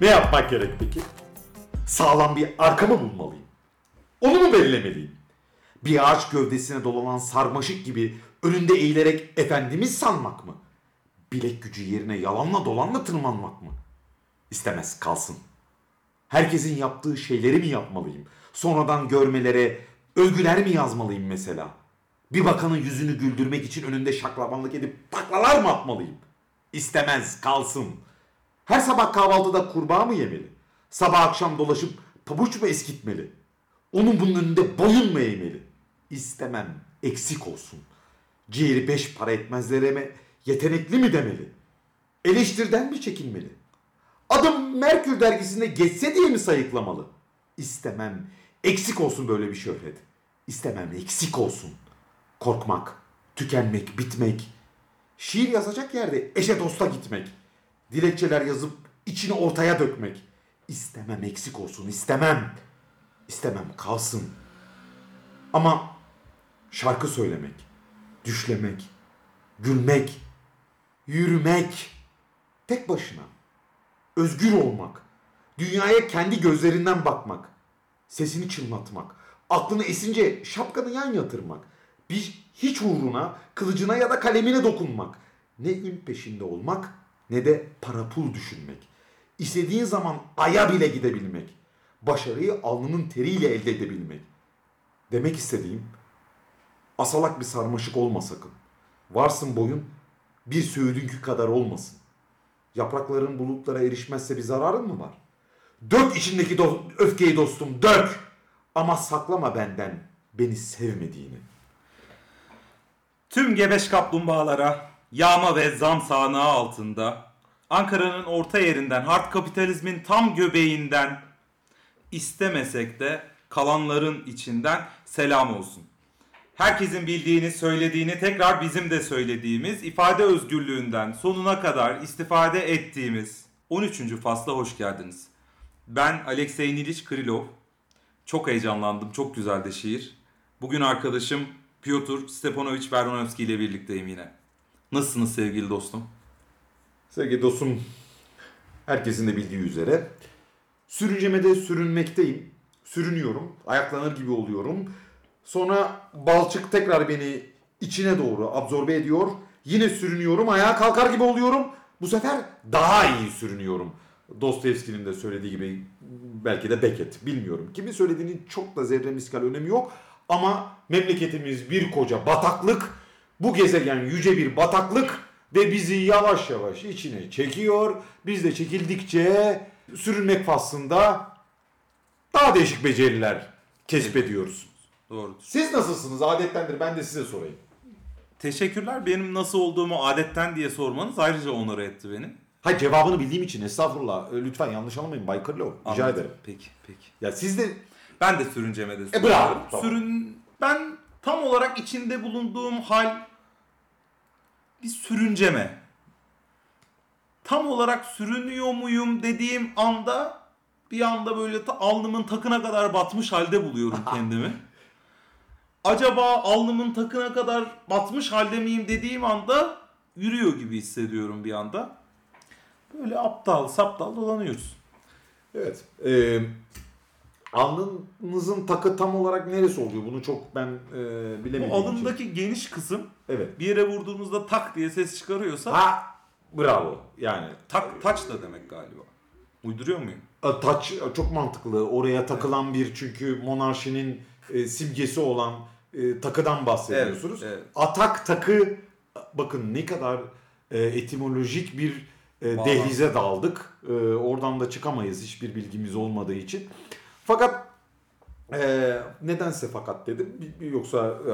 Ne yapmak gerek peki? Sağlam bir arka mı bulmalıyım? Onu mu belirlemeliyim? Bir ağaç gövdesine dolanan sarmaşık gibi önünde eğilerek efendimiz sanmak mı? Bilek gücü yerine yalanla dolanla tırmanmak mı? İstemez kalsın. Herkesin yaptığı şeyleri mi yapmalıyım? Sonradan görmelere övgüler mi yazmalıyım mesela? Bir bakanın yüzünü güldürmek için önünde şaklabanlık edip taklalar mı atmalıyım? İstemez kalsın. Her sabah kahvaltıda kurbağa mı yemeli? Sabah akşam dolaşıp pabuç mu eskitmeli? Onun bunun önünde boyun mu eğmeli? İstemem eksik olsun. Ciğeri beş para etmezlere mi yetenekli mi demeli? Eleştirden mi çekinmeli? Adım Merkür dergisinde geçse diye mi sayıklamalı? İstemem. Eksik olsun böyle bir şöhret. İstemem eksik olsun. Korkmak, tükenmek, bitmek. Şiir yazacak yerde eşe dosta gitmek. Dilekçeler yazıp içini ortaya dökmek. İstemem eksik olsun, istemem. İstemem kalsın. Ama şarkı söylemek, düşlemek, gülmek, yürümek, tek başına özgür olmak, dünyaya kendi gözlerinden bakmak, sesini çınlatmak, aklını esince şapkanı yan yatırmak, bir hiç uğruna, kılıcına ya da kalemine dokunmak, ne ün peşinde olmak ne de para pul düşünmek. İstediğin zaman aya bile gidebilmek, başarıyı alnının teriyle elde edebilmek. Demek istediğim, asalak bir sarmaşık olma sakın. Varsın boyun, bir söğüdünkü kadar olmasın. Yaprakların bulutlara erişmezse bir zararın mı var? Dök içindeki do- öfkeyi dostum dök. Ama saklama benden beni sevmediğini. Tüm gebeş kaplumbağalara yağma ve zam sağanağı altında Ankara'nın orta yerinden hard kapitalizmin tam göbeğinden istemesek de kalanların içinden selam olsun. Herkesin bildiğini, söylediğini tekrar bizim de söylediğimiz ifade özgürlüğünden sonuna kadar istifade ettiğimiz 13. fasla hoş geldiniz. Ben Alexey Niliç Krylov. Çok heyecanlandım. Çok güzel de şiir. Bugün arkadaşım Piotr Stepanovich Vermanovski ile birlikteyim yine. Nasılsınız sevgili dostum? Sevgili dostum, herkesin de bildiği üzere sürüncemede sürünmekteyim. Sürünüyorum, ayaklanır gibi oluyorum. Sonra balçık tekrar beni içine doğru absorbe ediyor. Yine sürünüyorum, ayağa kalkar gibi oluyorum. Bu sefer daha iyi sürünüyorum. Dostoyevski'nin de söylediği gibi belki de Beckett bilmiyorum. Kimin söylediğinin çok da zerre miskal önemi yok. Ama memleketimiz bir koca bataklık. Bu gezegen yüce bir bataklık ve bizi yavaş yavaş içine çekiyor. Biz de çekildikçe sürünmek faslında daha değişik beceriler kesbediyoruz. Doğrudur. Siz nasılsınız? Adettendir ben de size sorayım. Teşekkürler. Benim nasıl olduğumu adetten diye sormanız ayrıca onur etti beni. Hayır cevabını bildiğim için estağfurullah. E, Lütfen yanlış anlamayın Bay Kırlov. Rica Anladım. ederim. Peki, peki. Ya siz de Ben de sürüncemede E, bravo. Tamam. Sürün... Ben tam olarak içinde bulunduğum hal bir sürünceme. Tam olarak sürünüyor muyum dediğim anda bir anda böyle ta- alnımın takına kadar batmış halde buluyorum kendimi. Acaba alnımın takına kadar batmış halde miyim dediğim anda yürüyor gibi hissediyorum bir anda. Böyle aptal saptal dolanıyoruz. Evet. E, alnınızın takı tam olarak neresi oluyor? Bunu çok ben e, Bu bilemediğim için. alındaki geniş kısım Evet. bir yere vurduğunuzda tak diye ses çıkarıyorsa Ha bravo. Yani tak taç da demek galiba. Uyduruyor muyum? a, taç çok mantıklı. Oraya takılan bir çünkü monarşinin e, simgesi olan e, takıdan bahsediyorsunuz. Evet, evet. Atak takı bakın ne kadar e, etimolojik bir e, dehlize daldık. E, oradan da çıkamayız hiçbir bilgimiz olmadığı için. Fakat e, nedense fakat dedim. Yoksa e,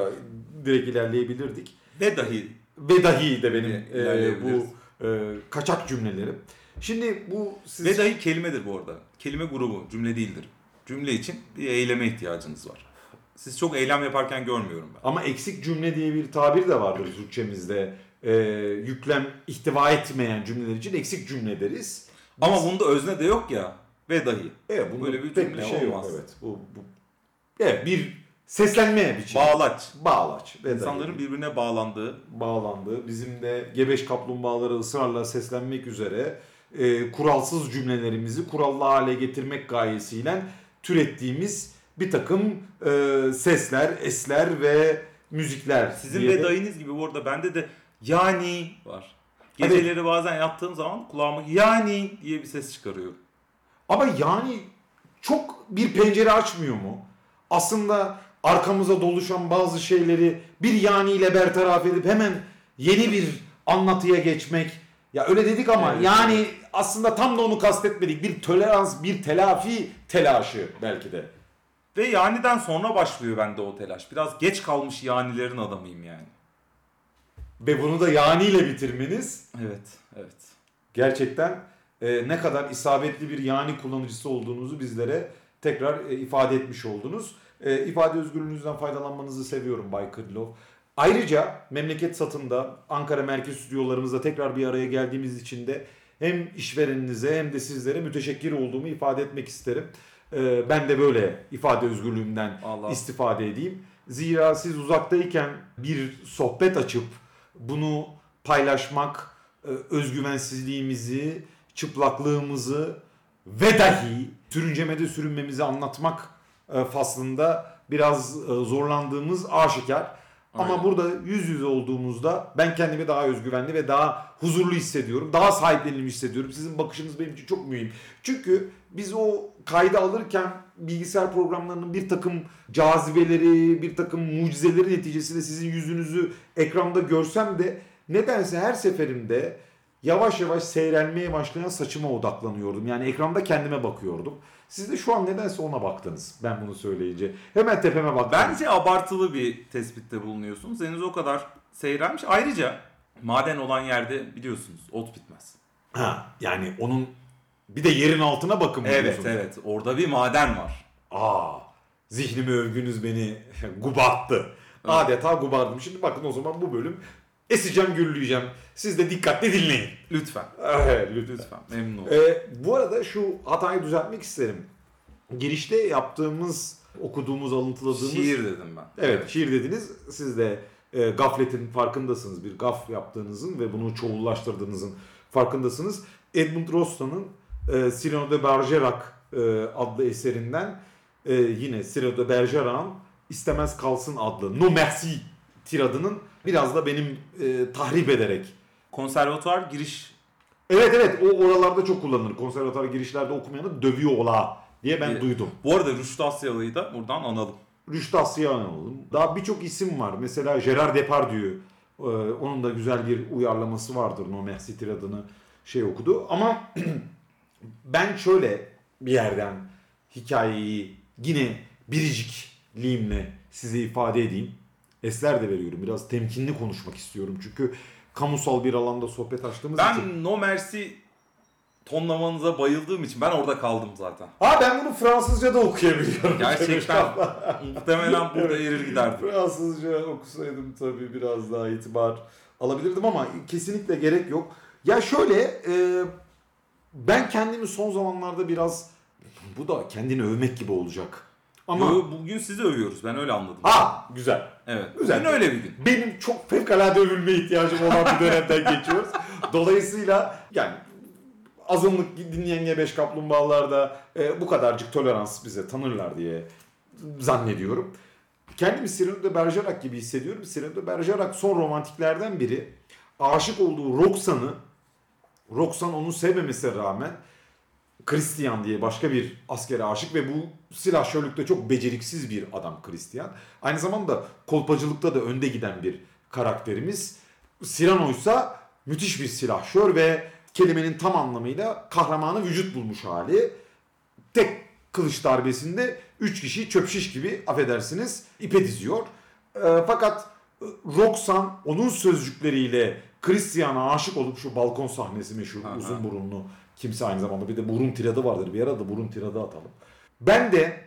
direkt ilerleyebilirdik. Ve dahi Ve dahi de benim e, bu e, kaçak cümlelerim. Şimdi bu siz... ve dahi kelimedir bu arada. Kelime grubu, cümle değildir. Cümle için bir eyleme ihtiyacınız var. Siz çok eylem yaparken görmüyorum ben. Ama eksik cümle diye bir tabir de vardır Türkçemizde. E, yüklem ihtiva etmeyen cümleler için eksik cümle deriz. Ama bunda özne de yok ya. Ve dahi. Evet, bunun Böyle bir pek cümle bir şey olmaz. yok. Evet, bu, bu, evet, bir seslenme biçimi. Bağlaç. Bağlaç. ve İnsanların dahi birbirine bağlandığı bağlandı. Bizim de gebeş kaplumbağaları ısrarla seslenmek üzere e, kuralsız cümlelerimizi kurallı hale getirmek gayesiyle türettiğimiz bir takım e, sesler, esler ve müzikler. Sizin diye ve de- dayınız gibi bu arada bende de yani var. Geceleri bazen yattığım zaman kulağıma yani diye bir ses çıkarıyor. Ama yani çok bir pencere açmıyor mu? Aslında arkamıza doluşan bazı şeyleri bir yani ile bertaraf edip hemen yeni bir anlatıya geçmek. Ya öyle dedik ama Evet. yani aslında tam da onu kastetmedik. Bir tolerans, bir telafi telaşı belki de. Ve yaniden sonra başlıyor bende o telaş. Biraz geç kalmış yanilerin adamıyım yani. Ve bunu da yani ile bitirmeniz Evet, evet. gerçekten e, ne kadar isabetli bir yani kullanıcısı olduğunuzu bizlere tekrar e, ifade etmiş oldunuz. E, ifade özgürlüğünüzden faydalanmanızı seviyorum Bay Kırlov. Ayrıca memleket satında Ankara merkez stüdyolarımızda tekrar bir araya geldiğimiz için de hem işvereninize hem de sizlere müteşekkir olduğumu ifade etmek isterim. E, ben de böyle ifade özgürlüğümden Allah. istifade edeyim. Zira siz uzaktayken bir sohbet açıp bunu paylaşmak, e, özgüvensizliğimizi, çıplaklığımızı ve dahi sürüncemede sürünmemizi anlatmak e, faslında biraz e, zorlandığımız aşikar. Ama Aynen. burada yüz yüze olduğumuzda ben kendimi daha özgüvenli ve daha huzurlu hissediyorum. Daha sahiplenilmiş hissediyorum. Sizin bakışınız benim için çok mühim. Çünkü biz o kaydı alırken bilgisayar programlarının bir takım cazibeleri, bir takım mucizeleri neticesinde sizin yüzünüzü ekranda görsem de nedense her seferimde yavaş yavaş seyrelmeye başlayan saçıma odaklanıyordum. Yani ekranda kendime bakıyordum. Siz de şu an nedense ona baktınız ben bunu söyleyince. Hemen tepeme baktınız. Bence abartılı bir tespitte bulunuyorsunuz. Henüz o kadar seyrelmiş. Ayrıca maden olan yerde biliyorsunuz ot bitmez. Ha, yani onun bir de yerin altına bakın Evet diyorsunuz? evet orada bir maden var. Aa, zihnimi övgünüz beni gubarttı. Adeta gubardım. Şimdi bakın o zaman bu bölüm eseceğim gürleyeceğim. Siz de dikkatli dinleyin. Lütfen. Evet, lütfen. Memnun oldum. Ee, bu arada şu hatayı düzeltmek isterim. Girişte yaptığımız, okuduğumuz, alıntıladığımız... Şiir dedim ben. Evet, şiir dediniz. Siz de e, gafletin farkındasınız. Bir gaf yaptığınızın ve bunu çoğullaştırdığınızın farkındasınız. Edmund Rostan'ın e, Cyrano de Bergerac e, adlı eserinden e, yine Cyrano de Bergerac'ın İstemez Kalsın adlı No Merci tiradının biraz da benim e, tahrip ederek Konservatuvar giriş Evet evet o oralarda çok kullanılır. Konservatuar girişlerde okumayanı dövüyor ola diye ben Evet. duydum. Bu arada Rüştü Asyalı'yı da buradan analım. Rüştü Asya'n oğlum. Daha birçok isim var. Mesela Gerard Depardieu. Ee, onun da güzel bir uyarlaması vardır. No Merci tiradını şey okudu. Ama ben şöyle bir yerden hikayeyi yine biricikliğimle size ifade edeyim. Esler de veriyorum. Biraz temkinli konuşmak istiyorum. Çünkü kamusal bir alanda sohbet açtığımız için. Ben No Mercy tonlamanıza bayıldığım için ben orada kaldım zaten. Ha ben bunu Fransızca da okuyabiliyorum. Gerçekten muhtemelen burada erir giderdim. Fransızca okusaydım tabii biraz daha itibar alabilirdim ama kesinlikle gerek yok. Ya şöyle e, ben kendimi son zamanlarda biraz bu da kendini övmek gibi olacak. Ama Yo, bugün sizi övüyoruz. Ben öyle anladım. ha güzel. Evet. Güzel. Bugün öyle bir gün. Benim çok fevkalade övülme ihtiyacım olan bir dönemden geçiyoruz. Dolayısıyla yani azınlık dinleyen Y5 kaplumbağalar da e, bu kadarcık tolerans bize tanırlar diye zannediyorum. Kendimi Cyrano de Bergerac gibi hissediyorum. Cyrano de Bergerac son romantiklerden biri. Aşık olduğu Roxan'ı Roxan onu sevmemesine rağmen Christian diye başka bir askere aşık ve bu silahşörlükte çok beceriksiz bir adam Christian. Aynı zamanda kolpacılıkta da önde giden bir karakterimiz. Cyrano ise müthiş bir silahşör ve kelimenin tam anlamıyla kahramanı vücut bulmuş hali. Tek kılıç darbesinde 3 kişi çöp şiş gibi affedersiniz ipe diziyor. Ee, fakat e, Roxan onun sözcükleriyle Christian'a aşık olup şu balkon sahnesi meşhur Aha. uzun burunlu kimse aynı zamanda bir de burun tiradı vardır bir arada burun tiradı atalım. Ben de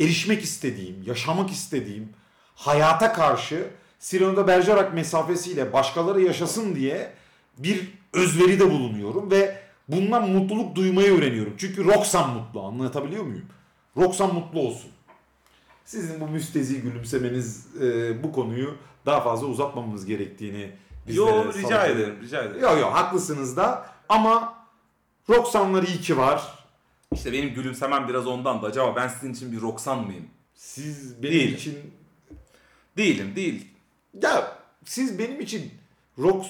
erişmek istediğim, yaşamak istediğim hayata karşı Cyrano Bergerac mesafesiyle başkaları yaşasın diye bir özveride bulunuyorum ve bundan mutluluk duymayı öğreniyorum. Çünkü Roxan mutlu anlatabiliyor muyum? Roxan mutlu olsun. Sizin bu müstezi gülümsemeniz e, bu konuyu daha fazla uzatmamamız gerektiğini bizlere Yo rica ederim rica ederim. Yok yok haklısınız da ama Roxanlar iyi ki var. İşte benim gülümsemem biraz ondan da. Acaba ben sizin için bir Roxan mıyım? Siz benim Değilim. için Değilim değil. ya siz benim için Rox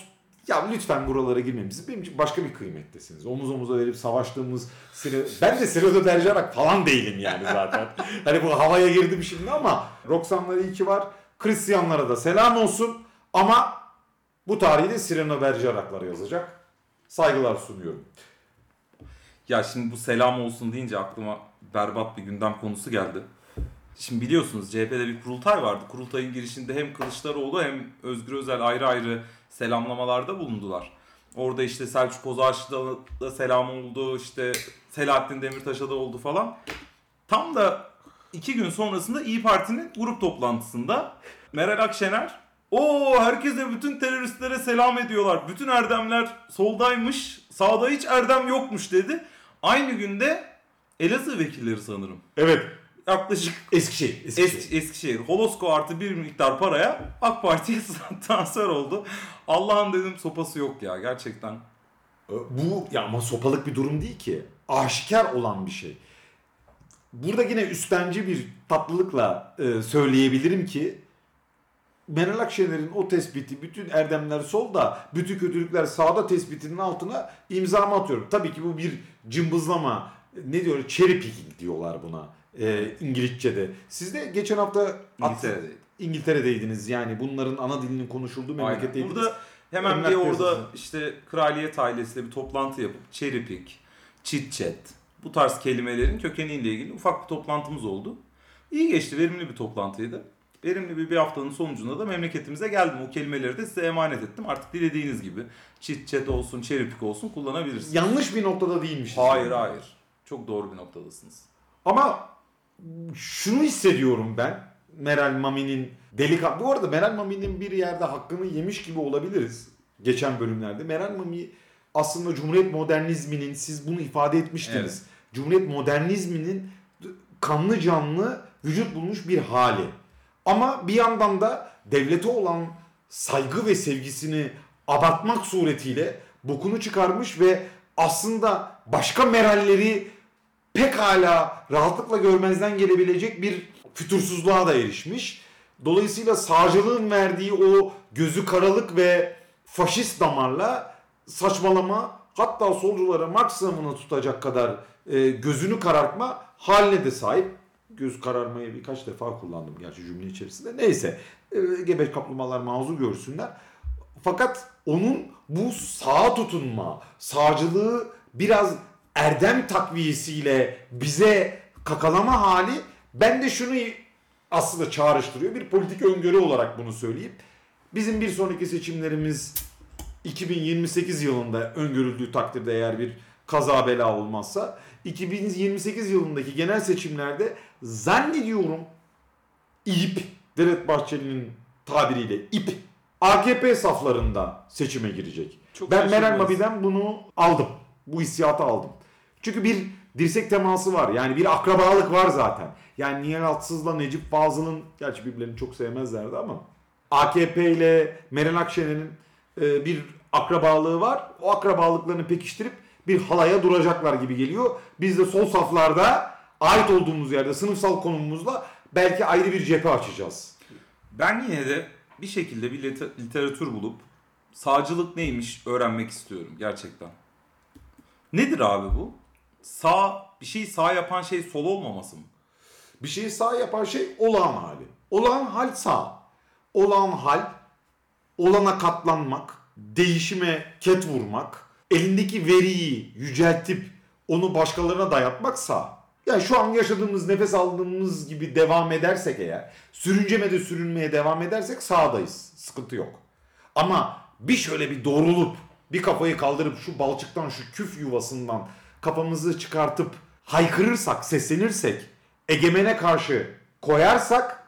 ya lütfen buralara girmeyin. Siz benim için başka bir kıymettesiniz. Omuz omuza verip savaştığımız Sire... ben de Sirado Bergerac falan değilim yani zaten. hani bu havaya girdim şimdi ama Roxanlar iyi ki var. Hristiyanlara da selam olsun. Ama bu tarihi de Sireno Bergerac'lara yazacak. Saygılar sunuyorum. Ya şimdi bu selam olsun deyince aklıma berbat bir gündem konusu geldi. Şimdi biliyorsunuz CHP'de bir kurultay vardı. Kurultayın girişinde hem Kılıçdaroğlu hem Özgür Özel ayrı ayrı selamlamalarda bulundular. Orada işte Selçuk Ozarç'da da selam oldu, işte Selahattin Demirtaş'a da oldu falan. Tam da iki gün sonrasında İyi Parti'nin grup toplantısında Meral Akşener o herkese bütün teröristlere selam ediyorlar. Bütün erdemler soldaymış, sağda hiç erdem yokmuş dedi. Aynı günde Elazığ vekilleri sanırım. Evet. Yaklaşık Eskişehir. Eskişehir. Es- Eskişehir Holosko artı bir miktar paraya AK Parti'ye transfer oldu. Allah'ın dedim sopası yok ya gerçekten. Bu ya ama sopalık bir durum değil ki. Aşikar olan bir şey. Burada yine üstenci bir tatlılıkla e, söyleyebilirim ki Meral Akşener'in o tespiti bütün erdemler solda, bütün kötülükler sağda tespitinin altına imzamı atıyorum. Tabii ki bu bir cımbızlama. Ne diyor? Cherry picking diyorlar buna e, İngilizce'de. Siz de geçen hafta İngiltere'deydi. İngiltere'deydiniz yani bunların ana dilinin konuşulduğu Aynen. memleketteydiniz. Burada hemen Emlak bir orada işte kraliyet ailesiyle bir toplantı yapıp cherry pick, chit chat bu tarz kelimelerin kökeniyle ilgili ufak bir toplantımız oldu. İyi geçti, verimli bir toplantıydı. Verimli bir, bir haftanın sonucunda da memleketimize geldim. O kelimeleri de size emanet ettim. Artık dilediğiniz gibi chit chat olsun, cherry olsun kullanabilirsiniz. Yanlış bir noktada değilmişiz. Hayır hayır. Çok doğru bir noktadasınız. Ama şunu hissediyorum ben. Meral Mami'nin delikanlı... Bu arada Meral Mami'nin bir yerde hakkını yemiş gibi olabiliriz. Geçen bölümlerde. Meral Mami aslında Cumhuriyet modernizminin, siz bunu ifade etmiştiniz. Cumhuriyet modernizminin kanlı canlı vücut bulmuş bir hali. Ama bir yandan da devlete olan saygı ve sevgisini abartmak suretiyle bokunu çıkarmış ve aslında başka meralleri pekala rahatlıkla görmezden gelebilecek bir fütursuzluğa da erişmiş. Dolayısıyla sağcılığın verdiği o gözü karalık ve faşist damarla saçmalama hatta solculara maksimumunu tutacak kadar e, gözünü karartma haline de sahip. Göz kararmayı birkaç defa kullandım gerçi cümle içerisinde. Neyse e, gebe kaplumbağalar mazur görsünler. Fakat onun bu sağa tutunma, sağcılığı biraz erdem takviyesiyle bize kakalama hali ben de şunu aslında çağrıştırıyor. Bir politik öngörü olarak bunu söyleyeyim. Bizim bir sonraki seçimlerimiz 2028 yılında öngörüldüğü takdirde eğer bir kaza bela olmazsa 2028 yılındaki genel seçimlerde zannediyorum İP, Devlet Bahçeli'nin tabiriyle İP AKP saflarında seçime girecek. Çok ben Meral. Mabi'den bunu aldım. Bu hissiyatı aldım. Çünkü bir dirsek teması var. Yani bir akrabalık var zaten. Yani Nihal Atsız'la Necip Fazıl'ın gerçi birbirlerini çok sevmezlerdi ama AKP ile Meral Akşener'in e, bir akrabalığı var. O akrabalıklarını pekiştirip bir halaya duracaklar gibi geliyor. Biz de sol saflarda ait olduğumuz yerde sınıfsal konumumuzla belki ayrı bir cephe açacağız. Ben yine de bir şekilde bir lite- literatür bulup sağcılık neymiş öğrenmek istiyorum gerçekten. Nedir abi bu? Sağ bir şeyi sağ yapan şey sol olmaması mı? Bir şeyi sağ yapan şey olağan hali. Olağan hal sağ. Olağan hal olana katlanmak, değişime ket vurmak, elindeki veriyi yüceltip onu başkalarına dayatmak sağ. Yani şu an yaşadığımız, nefes aldığımız gibi devam edersek eğer, sürüncemede sürünmeye devam edersek sağdayız. Sıkıntı yok. Ama bir şöyle bir doğrulup, bir kafayı kaldırıp şu balçıktan, şu küf yuvasından kafamızı çıkartıp haykırırsak, seslenirsek, egemene karşı koyarsak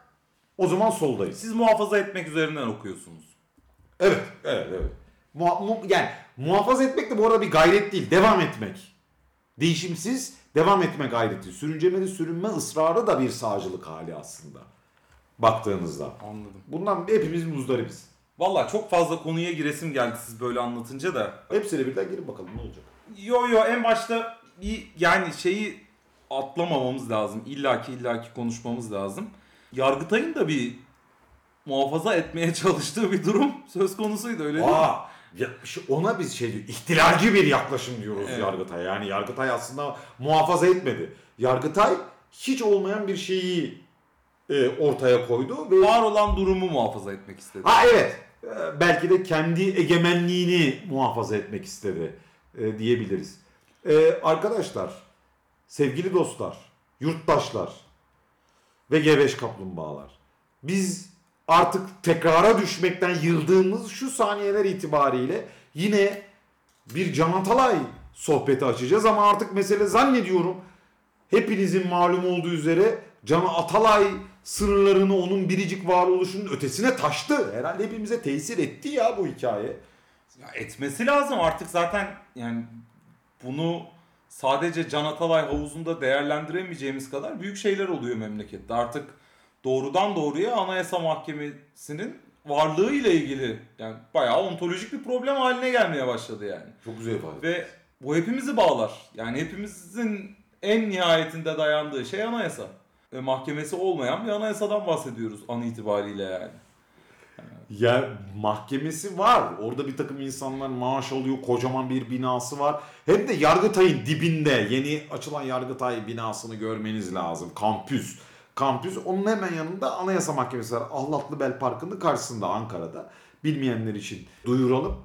o zaman soldayız. Siz muhafaza etmek üzerinden okuyorsunuz. Evet, evet, evet. Muha- mu- yani muhafaza etmek de bu arada bir gayret değil, devam etmek. Değişimsiz devam etme gayreti. Sürüncemede sürünme ısrarı da bir sağcılık hali aslında. Baktığınızda. Anladım. Bundan hepimiz muzdaribiz. Valla çok fazla konuya giresim geldi siz böyle anlatınca da. Hepsine birden girin bakalım ne olacak. Yo yo en başta bir yani şeyi atlamamamız lazım. İllaki illaki konuşmamız lazım. Yargıtay'ın da bir muhafaza etmeye çalıştığı bir durum söz konusuydu öyle değil mi? Ya, ona biz şey diyor, ihtilalci bir yaklaşım diyoruz Evet. Yargıtay. Yani Yargıtay aslında muhafaza etmedi. Yargıtay hiç olmayan bir şeyi e, ortaya koydu ve Var olan durumu muhafaza etmek istedi. Ha evet. Ee, Belki de kendi egemenliğini muhafaza etmek istedi e, diyebiliriz. Ee, arkadaşlar, sevgili dostlar, yurttaşlar ve gebeş kaplumbağalar. Biz artık tekrara düşmekten yıldığımız şu saniyeler itibariyle yine bir Can Atalay sohbeti açacağız ama artık mesele zannediyorum hepinizin malum olduğu üzere Can Atalay sınırlarını onun biricik varoluşunun ötesine taştı. Herhalde hepimize tesir etti ya bu hikaye. Ya etmesi lazım artık zaten yani bunu sadece Can Atalay havuzunda değerlendiremeyeceğimiz kadar büyük şeyler oluyor memlekette. Artık doğrudan doğruya Anayasa Mahkemesi'nin varlığı ile ilgili yani bayağı ontolojik bir problem haline gelmeye başladı yani. Çok güzel ifade. Ve bu hepimizi bağlar. Yani hepimizin en nihayetinde dayandığı şey anayasa. Ve mahkemesi olmayan bir anayasadan bahsediyoruz an itibariyle yani. Ya mahkemesi var. Orada bir takım insanlar maaş alıyor. Kocaman bir binası var. Hem de Yargıtay'ın dibinde yeni açılan Yargıtay binasını görmeniz lazım. Kampüs. Kampüs onun hemen yanında Anayasa Mahkemesi var. Ahlatlı Bel Parkı'nın karşısında Ankara'da. Bilmeyenler için duyuralım.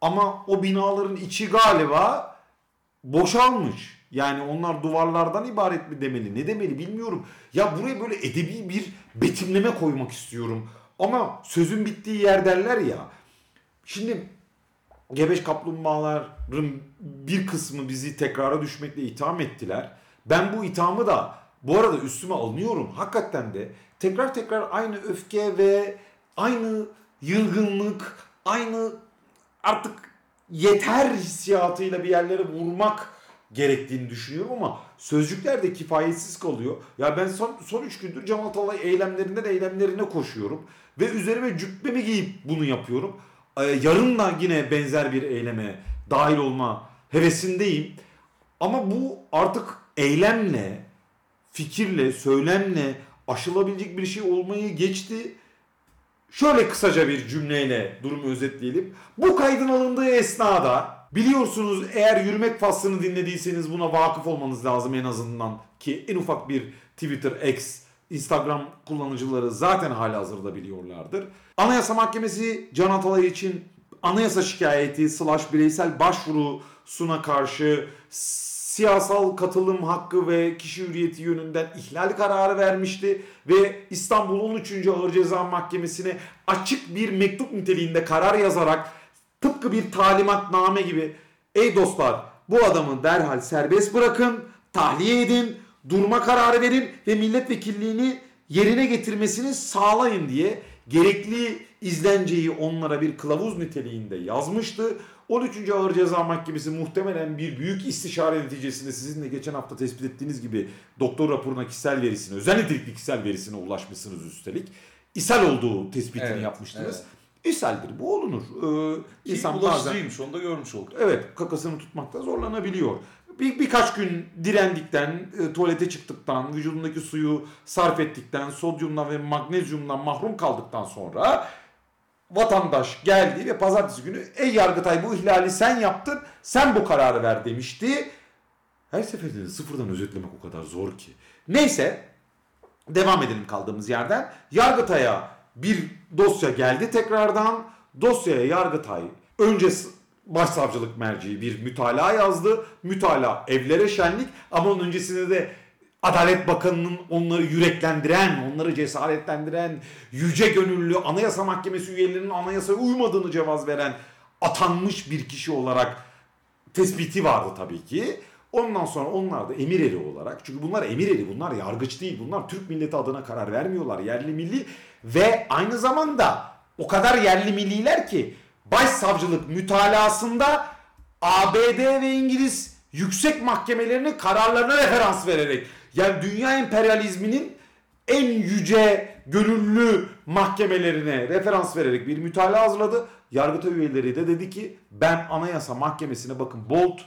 Ama o binaların içi galiba boşalmış. Yani onlar duvarlardan ibaret mi demeli ne demeli bilmiyorum. Ya buraya böyle edebi bir betimleme koymak istiyorum. Ama sözün bittiği yer derler ya. Şimdi gebeş kaplumbağaların bir kısmı bizi tekrara düşmekle itham ettiler. Ben bu ithamı da bu arada üstüme alınıyorum. Hakikaten de tekrar tekrar aynı öfke ve aynı yılgınlık, aynı artık yeter hissiyatıyla bir yerlere vurmak gerektiğini düşünüyorum ama sözcükler de kifayetsiz kalıyor. Ya ben son, son üç gündür Can Atalay eylemlerinden eylemlerine koşuyorum. Ve üzerime cübbemi giyip bunu yapıyorum. Ee, yarın da yine benzer bir eyleme dahil olma hevesindeyim. Ama bu artık eylemle, fikirle, söylemle aşılabilecek bir şey olmayı geçti. Şöyle kısaca bir cümleyle durumu özetleyelim. Bu kaydın alındığı esnada biliyorsunuz eğer yürümek faslını dinlediyseniz buna vakıf olmanız lazım en azından ki en ufak bir Twitter, X, Instagram kullanıcıları zaten hali hazırda biliyorlardır. Anayasa Mahkemesi Can Atalay için anayasa şikayeti slash bireysel başvurusuna karşı siyasal katılım hakkı ve kişi hürriyeti yönünden ihlal kararı vermişti ve İstanbul 13. Ağır Ceza Mahkemesi'ne açık bir mektup niteliğinde karar yazarak tıpkı bir talimatname gibi ey dostlar bu adamı derhal serbest bırakın, tahliye edin, durma kararı verin ve milletvekilliğini yerine getirmesini sağlayın diye gerekli izlenceyi onlara bir kılavuz niteliğinde yazmıştı. 13. Ağır Ceza Mahkemesi muhtemelen bir büyük istişare neticesinde sizin de geçen hafta tespit ettiğiniz gibi doktor raporuna kişisel verisine, özel nitelikli kişisel verisine ulaşmışsınız üstelik. İshal olduğu tespitini Evet, yapmıştınız. evet. İshaldir bu olunur. Ee, Ki insan bazen bulaşıcıymış onu da görmüş olduk. evet kakasını tutmakta zorlanabiliyor. Bir, birkaç gün direndikten, e, tuvalete çıktıktan, vücudundaki suyu sarf ettikten, sodyumdan ve magnezyumdan mahrum kaldıktan sonra vatandaş geldi ve pazartesi günü ey Yargıtay bu ihlali sen yaptın, sen bu kararı ver demişti. Her seferinde de sıfırdan özetlemek o kadar zor ki. Neyse devam edelim kaldığımız yerden. Yargıtay'a bir dosya geldi tekrardan. Dosyaya Yargıtay önce başsavcılık merciği bir mütalaa yazdı. Mütalaa evlere şenlik ama onun öncesinde de Adalet Bakanı'nın onları yüreklendiren, onları cesaretlendiren, yüce gönüllü Anayasa Mahkemesi üyelerinin anayasaya uymadığını cevaz veren atanmış bir kişi olarak tespiti vardı tabii ki. Ondan sonra onlar da emir eri olarak çünkü bunlar emir eri bunlar yargıç değil bunlar Türk milleti adına karar vermiyorlar yerli milli ve aynı zamanda o kadar yerli milliler ki başsavcılık mütalasında ABD ve İngiliz yüksek mahkemelerinin kararlarına referans vererek yani dünya emperyalizminin en yüce gönüllü mahkemelerine referans vererek bir mütalaa hazırladı. Yargıtay üyeleri de dedi ki ben anayasa mahkemesine bakın Bolt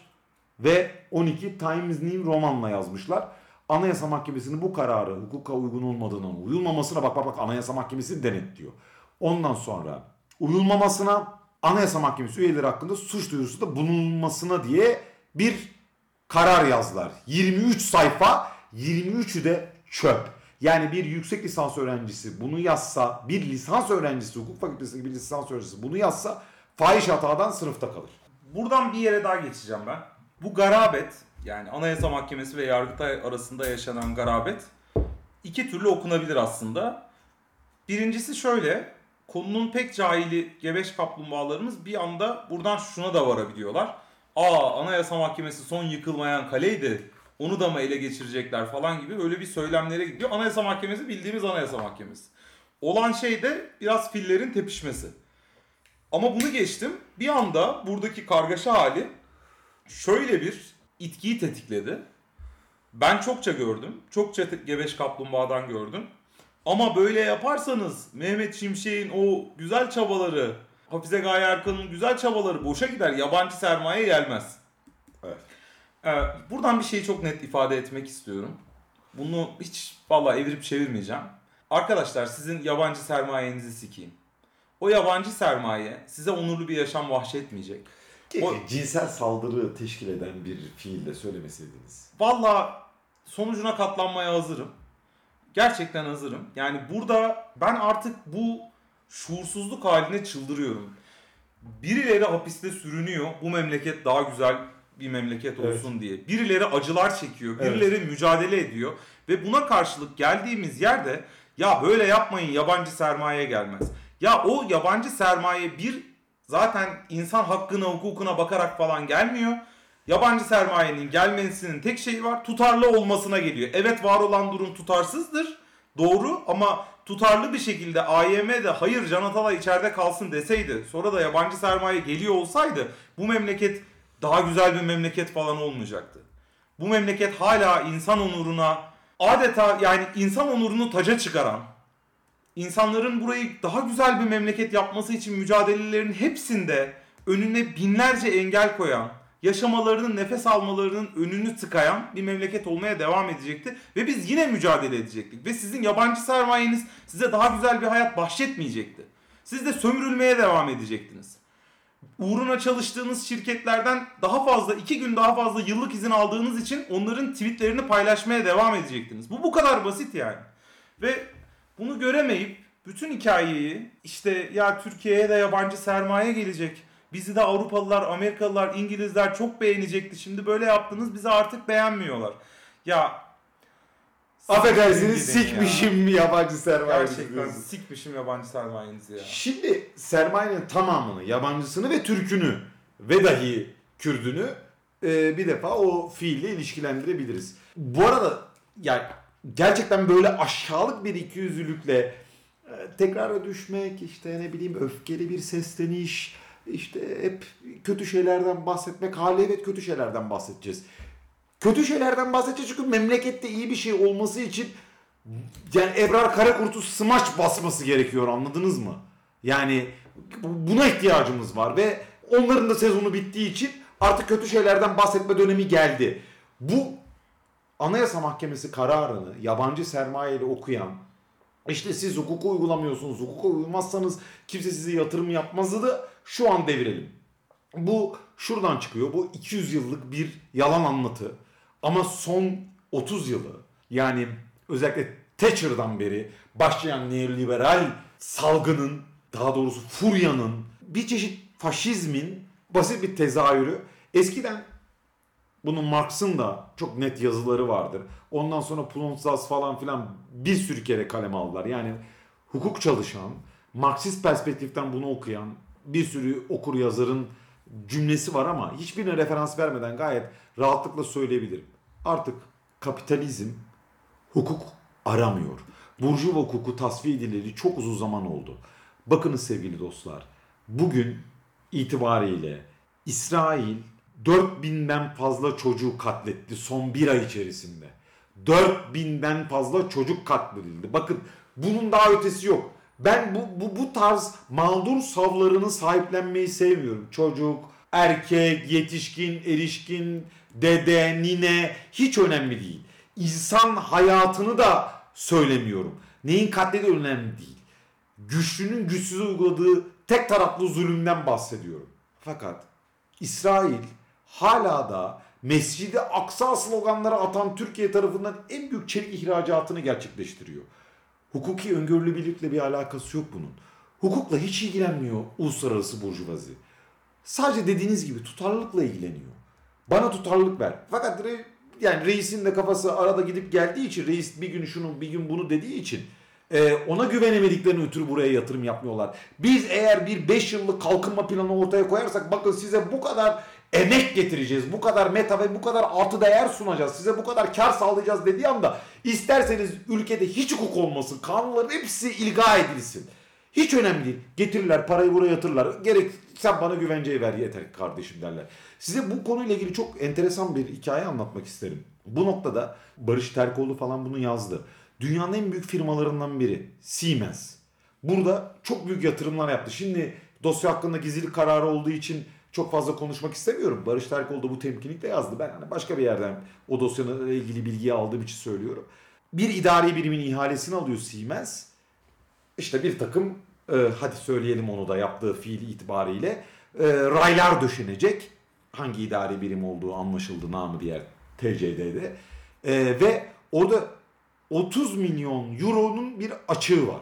ve 12 Times New Roman'la yazmışlar. Anayasa Mahkemesi'nin bu kararı hukuka uygun olmadığına, uyulmamasına bak bak bak Anayasa Mahkemesi denetliyor. Ondan sonra uyulmamasına Anayasa Mahkemesi üyeleri hakkında suç duyurusunda bulunmasına diye bir karar yazdılar. 23 sayfa, 23'ü de çöp. Yani bir yüksek lisans öğrencisi bunu yazsa, bir lisans öğrencisi, hukuk fakültesindeki bir lisans öğrencisi bunu yazsa fahiş hatadan sınıfta kalır. Buradan bir yere daha geçeceğim ben. Bu garabet yani Anayasa Mahkemesi ve Yargıtay arasında yaşanan garabet iki türlü okunabilir aslında. Birincisi şöyle. Konunun pek cahili gebeş kaplumbağalarımız bir anda buradan şuna da varabiliyorlar. Aa Anayasa Mahkemesi son yıkılmayan kaleydi. Onu da mı ele geçirecekler falan gibi öyle bir söylemlere gidiyor. Anayasa Mahkemesi bildiğimiz Anayasa Mahkemesi. Olan şey de biraz fillerin tepişmesi. Ama bunu geçtim. Bir anda buradaki kargaşa hali şöyle bir itkiyi tetikledi. Ben çokça gördüm. Çokça gebeş kaplumbağadan gördüm. Ama böyle yaparsanız Mehmet Şimşek'in o güzel çabaları, Hafize Gaye Erkan'ın güzel çabaları boşa gider. Yabancı sermaye gelmez. Evet. Ee, buradan bir şeyi çok net ifade etmek istiyorum. Bunu hiç vallahi evirip çevirmeyeceğim. Arkadaşlar sizin yabancı sermayenizi sikeyim. O yabancı sermaye size onurlu bir yaşam vahşetmeyecek. Keşke O- cinsel saldırı teşkil eden bir fiille söylemeseydiniz. Valla sonucuna katlanmaya hazırım. Gerçekten hazırım. Yani burada ben artık bu şuursuzluk haline çıldırıyorum. Birileri hapiste sürünüyor. Bu memleket daha güzel bir memleket Evet. olsun diye. Birileri acılar çekiyor. Evet. Birileri mücadele ediyor. Ve buna karşılık geldiğimiz yerde ya böyle yapmayın yabancı sermaye gelmez. Ya o yabancı sermaye bir zaten insan hakkına hukukuna bakarak falan gelmiyor. Yabancı sermayenin gelmesinin tek şeyi var tutarlı olmasına geliyor. Evet var olan durum tutarsızdır. Doğru ama tutarlı bir şekilde AYM de hayır Can Atalay içeride kalsın deseydi sonra da yabancı sermaye geliyor olsaydı bu memleket daha güzel bir memleket falan olmayacaktı. Bu memleket hala insan onuruna adeta yani insan onurunu taca çıkaran insanların burayı daha güzel bir memleket yapması için mücadelelerin hepsinde önüne binlerce engel koyan, yaşamalarının, nefes almalarının önünü tıkayan bir memleket olmaya devam edecekti. Ve biz yine mücadele edecektik. Ve sizin yabancı sermayeniz size daha güzel bir hayat bahşetmeyecekti. Siz de sömürülmeye devam edecektiniz. Uğruna çalıştığınız şirketlerden daha fazla, iki gün daha fazla yıllık izin aldığınız için onların tweetlerini paylaşmaya devam edecektiniz. Bu bu kadar basit yani. Ve bunu göremeyip bütün hikayeyi işte ya Türkiye'ye de yabancı sermaye gelecek. Bizi de Avrupalılar, Amerikalılar, İngilizler çok beğenecekti. Şimdi böyle yaptınız bizi artık beğenmiyorlar. Ya Affedersiniz gidin ya. sikmişim yabancı sermaye. Gerçekten sikmişim yabancı sermayenizi ya. Şimdi sermayenin tamamını, yabancısını ve Türk'ünü ve dahi Kürdünü e, bir defa o fiille ilişkilendirebiliriz. Bu arada yani gerçekten böyle aşağılık bir ikiyüzlülükle e, tekrara düşmek, işte ne bileyim öfkeli bir sesleniş, işte hep kötü şeylerden bahsetmek, hali evet kötü şeylerden bahsedeceğiz. Kötü şeylerden bahsedeceğiz çünkü memlekette iyi bir şey olması için yani Ebrar Karakurt'u smaç basması gerekiyor anladınız mı? Yani buna ihtiyacımız var ve onların da sezonu bittiği için artık kötü şeylerden bahsetme dönemi geldi. Bu Anayasa Mahkemesi kararını yabancı sermayeyle okuyan işte siz hukuku uygulamıyorsunuz, hukuka uymazsanız kimse size yatırım yapmazı da şu an devirelim. Bu şuradan çıkıyor. Bu 200 yıllık bir yalan anlatı. Ama son 30 yılı yani özellikle Thatcher'dan beri başlayan neoliberal salgının daha doğrusu furyanın bir çeşit faşizmin basit bir tezahürü. Eskiden bunun Marx'ın da çok net yazıları vardır. Ondan sonra Plonsas falan filan bir sürü kere kaleme aldılar. Yani hukuk çalışan, Marksist perspektiften bunu okuyan bir sürü okur yazarın cümlesi var ama hiçbirine referans vermeden gayet rahatlıkla söyleyebilirim. Artık kapitalizm hukuk aramıyor. Burjuva hukuku tasfiye edileli çok uzun zaman oldu. Bakınız sevgili dostlar. Bugün itibariyle İsrail 4000'den fazla çocuğu katletti son bir ay içerisinde. 4000'den fazla çocuk katledildi. Bakın bunun daha ötesi yok. Ben bu, bu, bu tarz mağdur savlarını sahiplenmeyi sevmiyorum. Çocuk, erkek, yetişkin, erişkin, dede, nine hiç önemli değil. İnsan hayatını da söylemiyorum. Neyin katlediği önemli değil. Güçlünün güçsüze uyguladığı tek taraflı zulümden bahsediyorum. Fakat İsrail hala da Mescidi Aksa sloganları atan Türkiye tarafından en büyük çelik ihracatını gerçekleştiriyor. Hukuki öngörülübirlikle bir alakası yok bunun. Hukukla hiç ilgilenmiyor uluslararası burjuvazi. Sadece dediğiniz gibi tutarlılıkla ilgileniyor. Bana tutarlılık ver. Fakat re, yani reisin de kafası arada gidip geldiği için reis bir gün şunu bir gün bunu dediği için e, ona güvenemediklerini ötürü buraya yatırım yapmıyorlar. Biz eğer bir 5 yıllık kalkınma planı ortaya koyarsak bakın size bu kadar emek getireceğiz. Bu kadar meta ve bu kadar artı değer sunacağız. Size bu kadar kar sağlayacağız dediği anda isterseniz ülkede hiç hukuk olmasın. Kanunların hepsi ilga edilsin. Hiç önemli değil. Getirirler parayı buraya yatırırlar. Gerek sen bana güvenceyi ver yeter kardeşim derler. Size bu konuyla ilgili çok enteresan bir hikaye anlatmak isterim. Bu noktada Barış Terkoğlu falan bunu yazdı. Dünyanın en büyük firmalarından biri Siemens. Burada çok büyük yatırımlar yaptı. Şimdi dosya hakkında gizlilik kararı olduğu için çok fazla konuşmak istemiyorum. Barış Terkoğlu da bu temkinlikle yazdı. Ben hani başka bir yerden o dosyanın ilgili bilgiyi aldığım için söylüyorum. Bir idari birimin ihalesini alıyor Siemens. İşte bir takım e, hadi söyleyelim onu da yaptığı fiil itibariyle e, raylar döşenecek. Hangi idari birim olduğu anlaşıldı namı diğer TCD'de. E, ve orada 30 milyon euronun bir açığı var.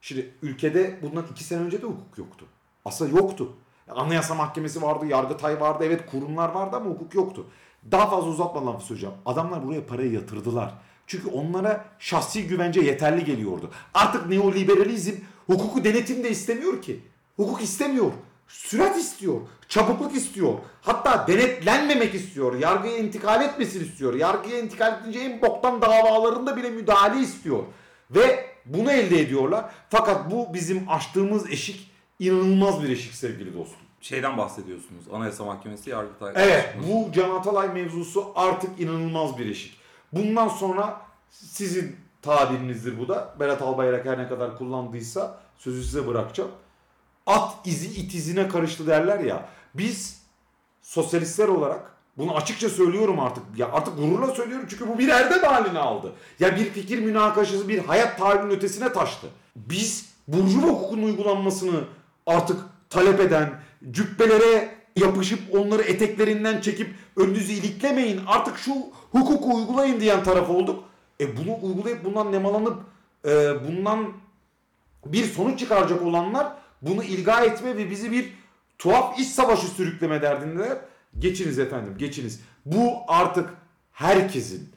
Şimdi ülkede bundan iki sene önce de hukuk yoktu. Aslında yoktu. Anayasa Mahkemesi vardı, Yargıtay vardı, evet kurumlar vardı ama hukuk yoktu. Daha fazla uzatmadan söyleyeceğim. Adamlar buraya parayı yatırdılar. Çünkü onlara şahsi güvence yeterli geliyordu. Artık neoliberalizm hukuku denetim de istemiyor ki. Hukuk istemiyor. Sürat istiyor. Çabukluk istiyor. Hatta denetlenmemek istiyor. Yargıya intikal etmesini istiyor. Yargıya intikal edince en boktan davalarında bile müdahale istiyor. Ve bunu elde ediyorlar. Fakat bu bizim açtığımız eşik inanılmaz bir eşik sevgili dostum. Şeyden bahsediyorsunuz. Anayasa Mahkemesi Yargıtay. Evet bu Can Atalay mevzusu artık inanılmaz bir eşik. Bundan sonra sizin tabirinizdir bu da. Berat Albayrak her ne kadar kullandıysa sözü size bırakacağım. At izi it izine karıştı derler ya. Biz sosyalistler olarak bunu açıkça söylüyorum artık. Ya artık gururla söylüyorum çünkü bu bir erdem halini aldı. Ya bir fikir münakaşası bir hayat tahayyülünün ötesine taştı. Biz burjuva hukukun uygulanmasını artık talep eden, cübbelere yapışıp onları eteklerinden çekip önünüzü iliklemeyin artık şu hukuku uygulayın diyen taraf olduk. E bunu uygulayıp bundan nemalanıp e, bundan bir sonuç çıkaracak olanlar bunu ilga etme ve bizi bir tuhaf iç savaşı sürükleme derdindeler. Geçiniz efendim geçiniz. Bu artık herkesin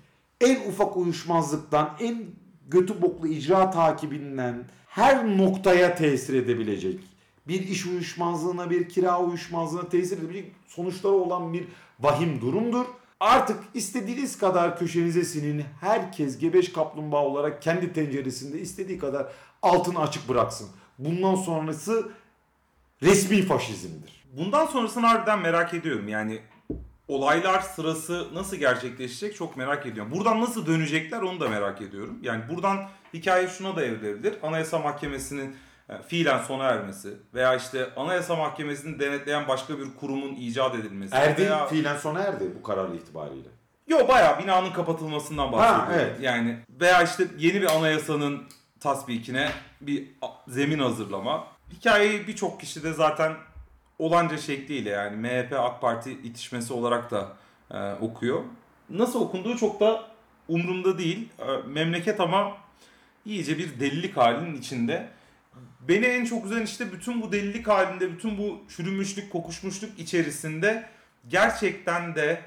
en ufak uyuşmazlıktan en götü boklu icra takibinden her noktaya tesir edebilecek bir iş uyuşmazlığına bir kira uyuşmazlığına tesir edebilecek sonuçları olan bir vahim durumdur. Artık istediğiniz kadar köşenize sinin herkes gebeş kaplumbağa olarak kendi tenceresinde istediği kadar altını açık bıraksın. Bundan sonrası resmi faşizmdir. Bundan sonrasını harbiden merak ediyorum. Yani olaylar sırası nasıl gerçekleşecek çok merak ediyorum. Buradan nasıl dönecekler onu da merak ediyorum. Yani buradan hikaye şuna da evrilebilir. Anayasa Mahkemesi'nin fiilen sona ermesi veya işte Anayasa Mahkemesi'ni denetleyen başka bir kurumun icat edilmesi. Erdi veya... fiilen sona erdi bu karar itibariyle. Yo bayağı binanın kapatılmasından bahsediyorum. Ha, evet. Yani veya işte yeni bir anayasanın tasbikine bir zemin hazırlama. Hikayeyi birçok kişi de zaten olanca şekliyle yani MHP AK Parti itişmesi olarak da e, okuyor. Nasıl okunduğu çok da umurumda değil. E, memleket ama iyice bir delilik halinin içinde. Beni en çok üzen işte bütün bu delilik halinde, bütün bu çürümüşlük, kokuşmuşluk içerisinde gerçekten de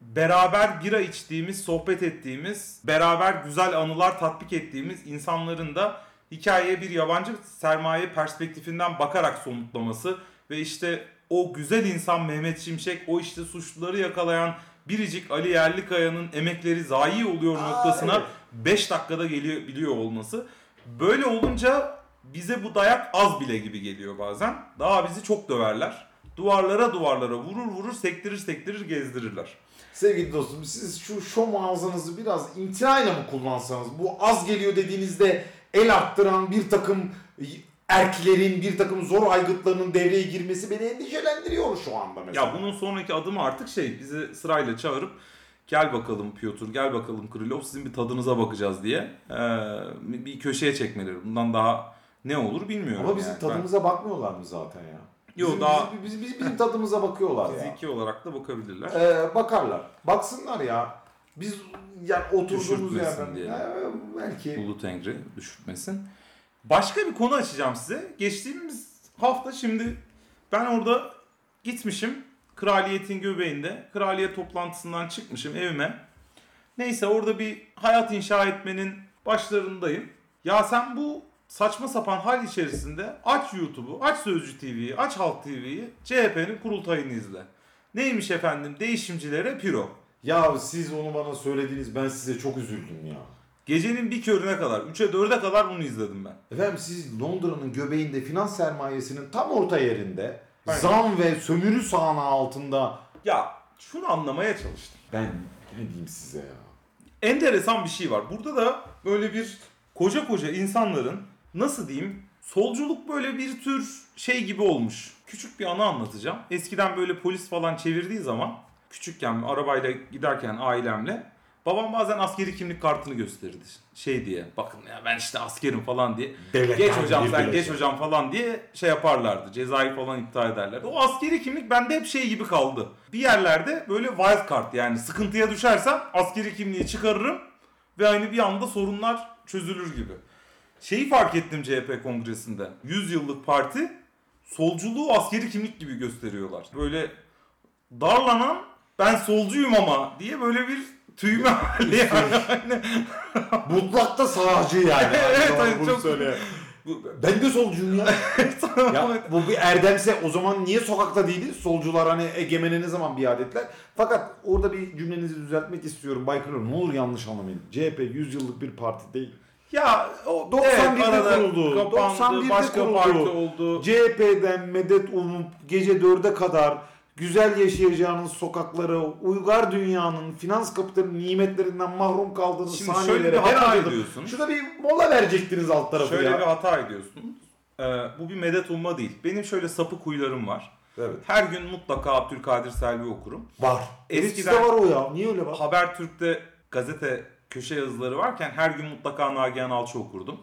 beraber bira içtiğimiz, sohbet ettiğimiz, beraber güzel anılar tatbik ettiğimiz insanların da hikayeye bir yabancı sermaye perspektifinden bakarak somutlaması ve işte o güzel insan Mehmet Şimşek, o işte suçluları yakalayan biricik Ali Yerlikaya'nın emekleri zayi oluyor Aa, noktasına evet. 5 dakikada geliyor biliyor olması. Böyle olunca bize bu dayak az bile gibi geliyor bazen. Daha bizi çok döverler. Duvarlara duvarlara vurur vurur sektirir sektirir gezdirirler. Sevgili dostum siz şu şom ağzınızı biraz imtinayla mı kullansanız bu az geliyor dediğinizde el arttıran bir takım erklerin bir takım zor aygıtlarının devreye girmesi beni endişelendiriyor şu anda mesela. Ya bunun sonraki adımı artık şey bizi sırayla çağırıp gel bakalım Piotr gel bakalım Krylov sizin bir tadınıza bakacağız diye ee, bir köşeye çekmeleri. Bundan daha ne olur bilmiyorum. Ama bizim yani. tadımıza bakmıyorlar mı zaten ya? Yo, bizim, daha- bizim, bizim, bizim tadımıza bakıyorlar Ben ya. fiziki olarak da bakabilirler. Ee, bakarlar. Baksınlar ya. Biz yani oturduğumuz yerden. Ee, belki Ulu Tengri düşürtmesin. Başka bir konu açacağım size. Geçtiğimiz hafta şimdi ben orada gitmişim. Kraliyetin göbeğinde. Kraliyet toplantısından çıkmışım evime. Neyse orada bir hayat inşa etmenin başlarındayım. Ya sen bu saçma sapan hal içerisinde aç YouTube'u, aç Sözcü TV'yi, aç Halk TV'yi, CHP'nin kurultayını izle. Neymiş efendim? Değişimcilere piro. ya siz onu bana söylediniz ben size çok üzüldüm ya. Gecenin bir körüne kadar, 3'e 4'e kadar bunu izledim ben. Efendim siz Londra'nın göbeğinde finans sermayesinin tam orta yerinde Aynen. zam ve sömürü sahne altında Ya şunu anlamaya çalıştım. ben ne diyeyim size ya. Enteresan bir şey var. Burada da böyle bir koca koca insanların nasıl diyeyim solculuk böyle bir tür şey gibi olmuş. Küçük bir anı anlatacağım. Eskiden böyle polis falan çevirdiği zaman küçükken arabayla giderken ailemle babam bazen askeri kimlik kartını gösterirdi. Şey diye bakın ya ben işte askerim falan diye. Devletten geç hocam sen geç hocam falan diye şey yaparlardı. Cezayı falan iptal ederlerdi. O askeri kimlik bende hep şey gibi kaldı. Bir yerlerde böyle wild card yani sıkıntıya düşersem askeri kimliği çıkarırım ve aynı bir anda sorunlar çözülür gibi. Şeyi fark ettim CHP kongresinde. 100 yıllık parti solculuğu askeri kimlik gibi gösteriyorlar. Böyle darlanan ben solcuyum ama diye böyle bir tüyme hali yani. Mutlakta sağcı yani. Evet, evet, bunu çok- söyle. Ben de solcuyum ya. ya bu bir erdemse o zaman niye sokakta değiliz? Solcular hani egemene ne zaman biat ettiler? Fakat orada bir cümlenizi düzeltmek istiyorum. Bay Kırır ne olur yanlış anlamayın. CHP 100 yıllık bir parti değil. Ya o 91'de arada kuruldu. Kapandı, 91'de başka kuruldu. parti oldu. CHP'den medet umup gece 4'e kadar güzel yaşayacağınız sokaklara, uygar dünyanın, finans kapitalinin nimetlerinden mahrum kaldığınız Şimdi saniyelere şöyle bir hata ediyorsun. Şurada bir mola verecektiniz alt tarafı Şöyle ya. bir hata ediyorsun. Ee, bu bir medet umma değil. Benim şöyle sapık huylarım var. Evet. Her gün mutlaka Abdülkadir Selvi okurum. Var. Eskiden- Eskiden var o ya. Niye öyle var? Habertürk'te gazete köşe yazıları varken her gün mutlaka Nagihan Alçı okurdum.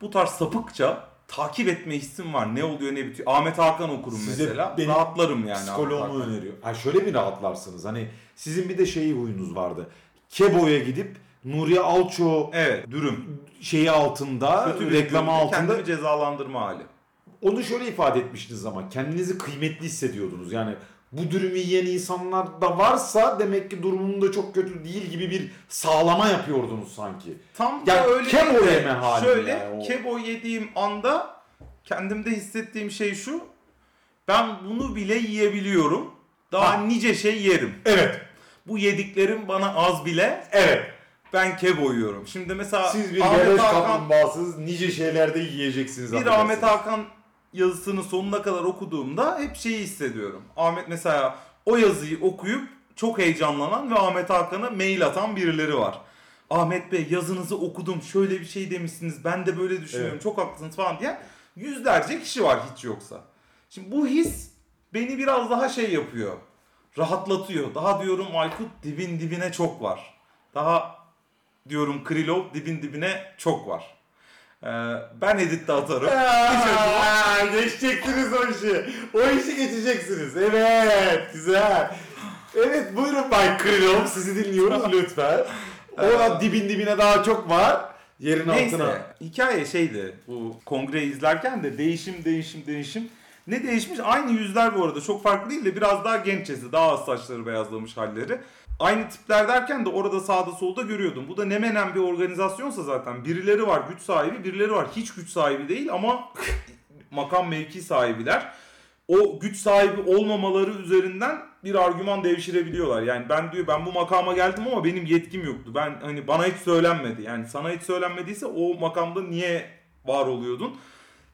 Bu tarz sapıkça takip etme hissim var. Ne oluyor ne bitiyor. Ahmet Hakan okurum Size mesela. benim Rahatlarım yani. Psikoloğumu öneriyor. Ha şöyle mi rahatlarsınız? Hani sizin bir de şeyi huyunuz vardı. Kebo'ya gidip Nuriye Alço Evet dürüm. şeyi altında, Kötü bir reklamı dürüm, altında Kendimi cezalandırma hali. onu şöyle ifade etmiştiniz ama kendinizi kıymetli hissediyordunuz. Yani bu dürümü yiyen insanlar da varsa demek ki durumun da çok kötü değil gibi bir sağlama yapıyordunuz sanki. Tam Ya da öyle kebo yeme hali Şöyle yani o. kebo yediğim anda kendimde hissettiğim şey şu. Ben bunu bile yiyebiliyorum. Daha Ha. nice şey yerim. Evet. Bu yediklerim bana az bile. Evet. Ben kebo yiyorum. Şimdi mesela Siz bir Ahmet Hakan, kaplumbağasınız. Nice şeylerde yiyeceksiniz. bir. Ahmet Hakan yazısını sonuna kadar okuduğumda hep şeyi hissediyorum. Ahmet mesela o yazıyı okuyup çok heyecanlanan ve Ahmet Hakan'a mail atan birileri var. Ahmet Bey yazınızı okudum şöyle bir şey demişsiniz ben de böyle düşünüyorum Evet. çok haklısınız falan diye yüzlerce kişi var hiç yoksa. Şimdi bu his beni biraz daha şey yapıyor. Rahatlatıyor. Daha diyorum Aykut dibin dibine çok var. Daha diyorum Krylov dibin dibine çok var. Ee, ben editte atarım. Aa, geçeceksiniz o işi. O işi geçeceksiniz. Evet, güzel. Evet, buyurun Bay Krylov. Sizi dinliyoruz lütfen. Orada dibin dibine daha çok var. Yerin Neyse altına. hikaye şeydi bu kongreyi izlerken de değişim değişim değişim. Ne değişmiş? Aynı yüzler bu arada çok farklı değil de biraz daha genççesi daha az saçları beyazlamış halleri. Aynı tipler derken de orada sağda solda görüyordum. Bu da ne menen bir organizasyonsa zaten birileri var güç sahibi birileri var hiç güç sahibi değil ama makam mevki sahibiler. O güç sahibi olmamaları üzerinden bir argüman devşirebiliyorlar. Yani ben diyor ben bu makama geldim ama benim yetkim yoktu. Ben hani bana hiç söylenmedi. Yani sana hiç söylenmediyse o makamda niye var oluyordun?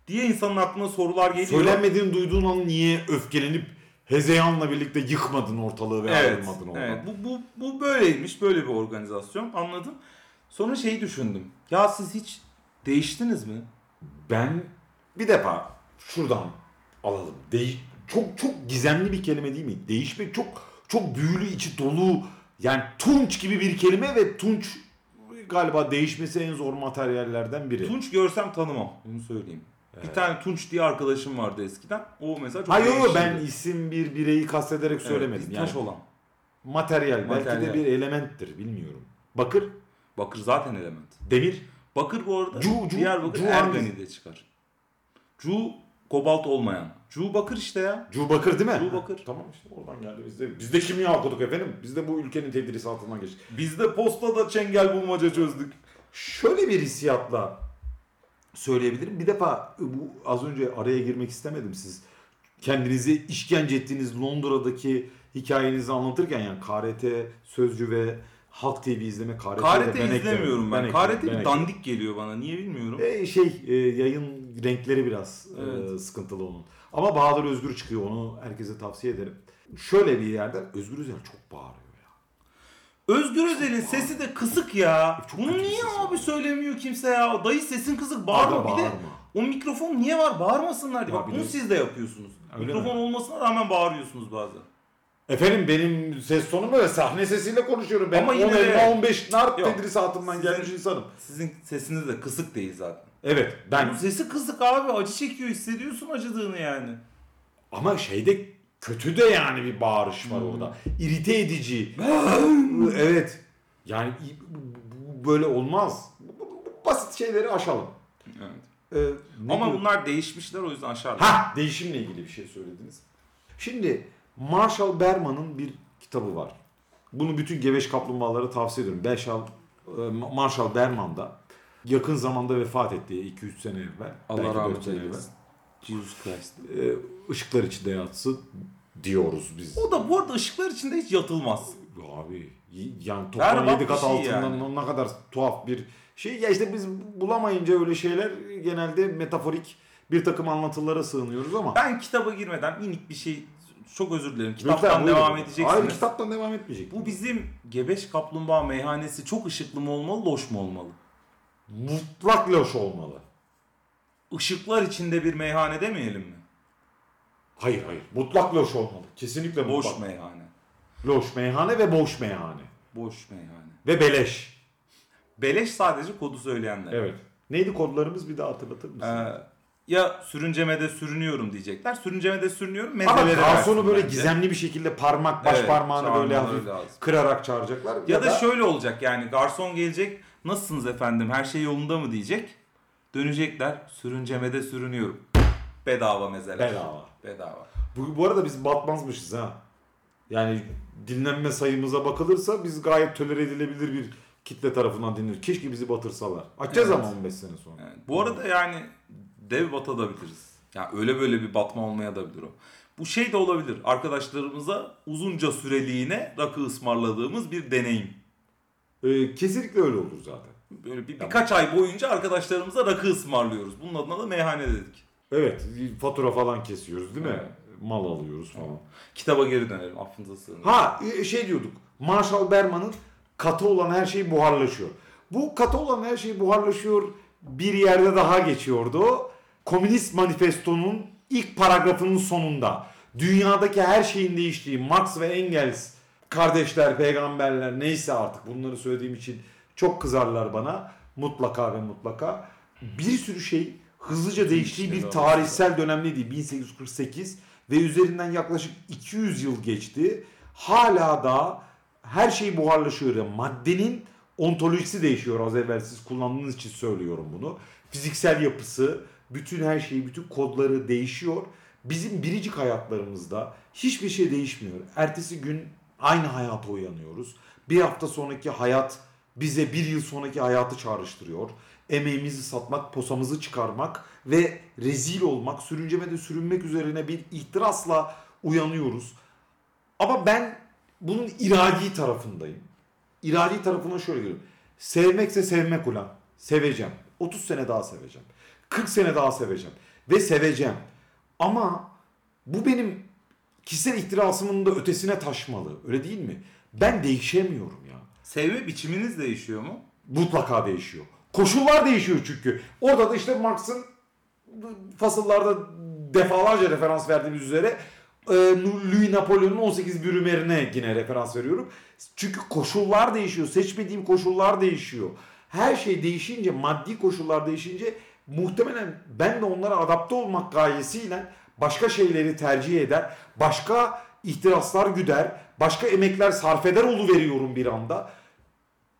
diye insanın aklına sorular geliyor. Söylenmediğini duyduğun an niye öfkelenip Hezeyan'la birlikte yıkmadın ortalığı ve Evet, ayrılmadın oradan? evet. Bu, bu, bu böyleymiş. Böyle bir organizasyon. Anladım. Sonra şeyi düşündüm. Ya siz hiç değiştiniz mi? Ben Bir defa şuradan alalım. Değiş çok çok gizemli bir kelime değil mi? Değişmek çok çok büyülü içi dolu. Yani tunç gibi bir kelime ve tunç galiba değişmesi en zor materyallerden biri. Tunç görsem tanımam. Bunu söyleyeyim. Bir tane Tunç diye arkadaşım vardı eskiden. O mesela çok Hayır yok ben isim bir bireyi kastederek söylemedim. yani taş olan. materyal, belki de Materyal. bir elementtir bilmiyorum. Bakır, Bakır zaten element. demir, Bakır bu arada Cu- cu- Diyarbakır cu Ergani'de çıkar. Cu kobalt olmayan. Cu bakır işte ya. Cu bakır değil mi? Cu bakır. Tamam işte oradan geldi bizde. Biz de kimya okuduk efendim. Biz de bu ülkenin tedrisatından geçtik. Biz de postada çengel bulmaca çözdük. Şöyle bir hissiyatla söyleyebilirim. Bir defa bu az önce araya girmek istemedim siz. Kendinizi işkence ettiğiniz Londra'daki hikayenizi anlatırken yani KRT, Sözcü ve Halk TV izleme KRT, KRT ben izlemiyorum ben. eklerim, KRT bir ben dandik geliyor bana. Niye bilmiyorum. E, şey e, yayın renkleri biraz e, Evet. sıkıntılı onun. Ama Bahadır Özgür çıkıyor onu herkese tavsiye ederim. Şöyle bir yerden Özgür Özel çok bağırıyor. Özgür Özel'in sesi de kısık ya. Çok Bunu niye abi var. söylemiyor kimse ya? Dayı sesin kısık bağırma. Aga Bir de bağırma. o mikrofon niye var? Bağırmasınlar diye. Bak bunu siz de yapıyorsunuz. Öyle mikrofon mi? olmasına rağmen bağırıyorsunuz bazen. Efendim benim ses tonum böyle sahne sesiyle konuşuyorum. Ben Ama 10 yine de- elma 15 nar Yok. tedrisatından gelmiş insanım. Sizin sesiniz de kısık değil zaten. Evet ben Bu sesi kısık abi. Acı çekiyor. Hissediyorsun acıdığını yani. ama şeyde kötü de yani bir bağırış var Hmm. orada. İrite edici. evet. Yani bu- bu böyle olmaz. Bu- bu- bu Basit şeyleri aşalım. Evet. Ee, Ama diyor- bunlar değişmişler o yüzden aşağıda. Ha değişimle ilgili bir şey söylediniz. Şimdi Marshall Berman'ın bir kitabı var. Bunu bütün geveş kaplumbağalara tavsiye ediyorum. Marshall, e, Marshall Berman da yakın zamanda vefat etti 2-3 sene evvel. Allah Belki rahmet dört sene eylesin. Jesus Christ. E, ışıklar içinde yatsın diyoruz biz. O da bu arada ışıklar içinde hiç yatılmaz. Abi yani toplam Berbat 7 bir kat şey altından yani. ne kadar tuhaf bir şey. Ya işte biz bulamayınca öyle şeyler genelde metaforik bir takım anlatılara sığınıyoruz ama. Ben kitaba girmeden minik bir şey çok özür dilerim. Kitaptan Lütfen, buyurun. devam edeceksiniz. Hayır kitaptan devam etmeyecek. Bu bizim Gebeş Kaplumbağa meyhanesi çok ışıklı mı olmalı, loş mu olmalı? mutlak loş olmalı. Işıklar içinde bir meyhane demeyelim mi? Hayır hayır. Mutlak loş olmalı. Kesinlikle Boş mutlak. meyhane. Loş meyhane ve boş meyhane. Boş meyhane. Ve beleş. Beleş sadece kodu söyleyenler. Evet. Neydi kodlarımız bir daha hatırlatır mısın? Ee, ya sürüncemede sürünüyorum diyecekler. Sürüncemede sürünüyorum Ama mezelere garsonu versin böyle bence. gizemli bir şekilde parmak baş Evet, parmağını böyle hafif kırarak çağıracaklar. Ya, da, şöyle olacak yani garson gelecek. Nasılsınız efendim her şey yolunda mı diyecek. Dönecekler sürüncemede sürünüyorum. Bedava mezeler. bedava. Bedava. Bu, bu arada biz batmazmışız ha. Yani dinlenme sayımıza bakılırsa biz gayet tolere edilebilir bir kitle tarafından dinliyoruz. Keşke bizi batırsalar. Açacağız Evet. ama 15 sene sonra. Yani bu arada yani dev batabiliriz. Yani öyle böyle bir batma olmaya da bilir o. Bu şey de olabilir. Arkadaşlarımıza uzunca süreliğine rakı ısmarladığımız bir deneyim. Ee, kesinlikle öyle olur zaten. Böyle bir, birkaç ay boyunca arkadaşlarımıza rakı ısmarlıyoruz. Bunun adına da meyhane dedik. Evet, fatura falan kesiyoruz değil mi? Evet. Mal alıyoruz falan. Kitaba geri dönelim. Affınıza sığınırım. Ha e, şey diyorduk. Marshall Berman'ın katı olan her şey buharlaşıyor. Bu katı olan her şey buharlaşıyor bir yerde daha geçiyordu. Komünist manifestonun ilk paragrafının sonunda dünyadaki her şeyin değiştiği Marx ve Engels kardeşler, peygamberler neyse artık bunları söylediğim için çok kızarlar bana. Mutlaka ve mutlaka. Bir sürü şey hızlıca değiştiği bir tarihsel dönemdeydi. 1848 ve üzerinden yaklaşık 200 yıl geçti. Hala da her şey buharlaşıyor. Yani maddenin ontolojisi değişiyor az evvel siz kullandığınız için söylüyorum bunu. Fiziksel yapısı, bütün her şeyi, bütün kodları değişiyor. Bizim biricik hayatlarımızda hiçbir şey değişmiyor. Ertesi gün aynı hayata uyanıyoruz. Bir hafta sonraki hayat bize bir yıl sonraki hayatı çağrıştırıyor. Emeğimizi satmak, posamızı çıkarmak ve rezil olmak, sürüncemede sürünmek üzerine bir ihtirasla uyanıyoruz. Ama ben bunun iradi tarafındayım. İradi tarafına şöyle görüyorum. Sevmekse sevmek ulan. Seveceğim. 30 sene daha seveceğim. 40 sene daha seveceğim. Ve seveceğim. Ama bu benim kişisel ihtirasımın da ötesine taşmalı. Öyle değil mi? Ben değişemiyorum ya. Sevme biçiminiz değişiyor mu? Mutlaka değişiyor. Koşullar değişiyor çünkü. Orada da işte Marx'ın fasıllarda defalarca referans verdiğimiz üzere e, Louis Napoleon'un 18 bürümerine yine referans veriyorum. Çünkü koşullar değişiyor. Seçmediğim koşullar değişiyor. Her şey değişince, maddi koşullar değişince muhtemelen ben de onlara adapte olmak gayesiyle başka şeyleri tercih eder. Başka ihtiraslar güder. Başka emekler sarf eder veriyorum bir anda.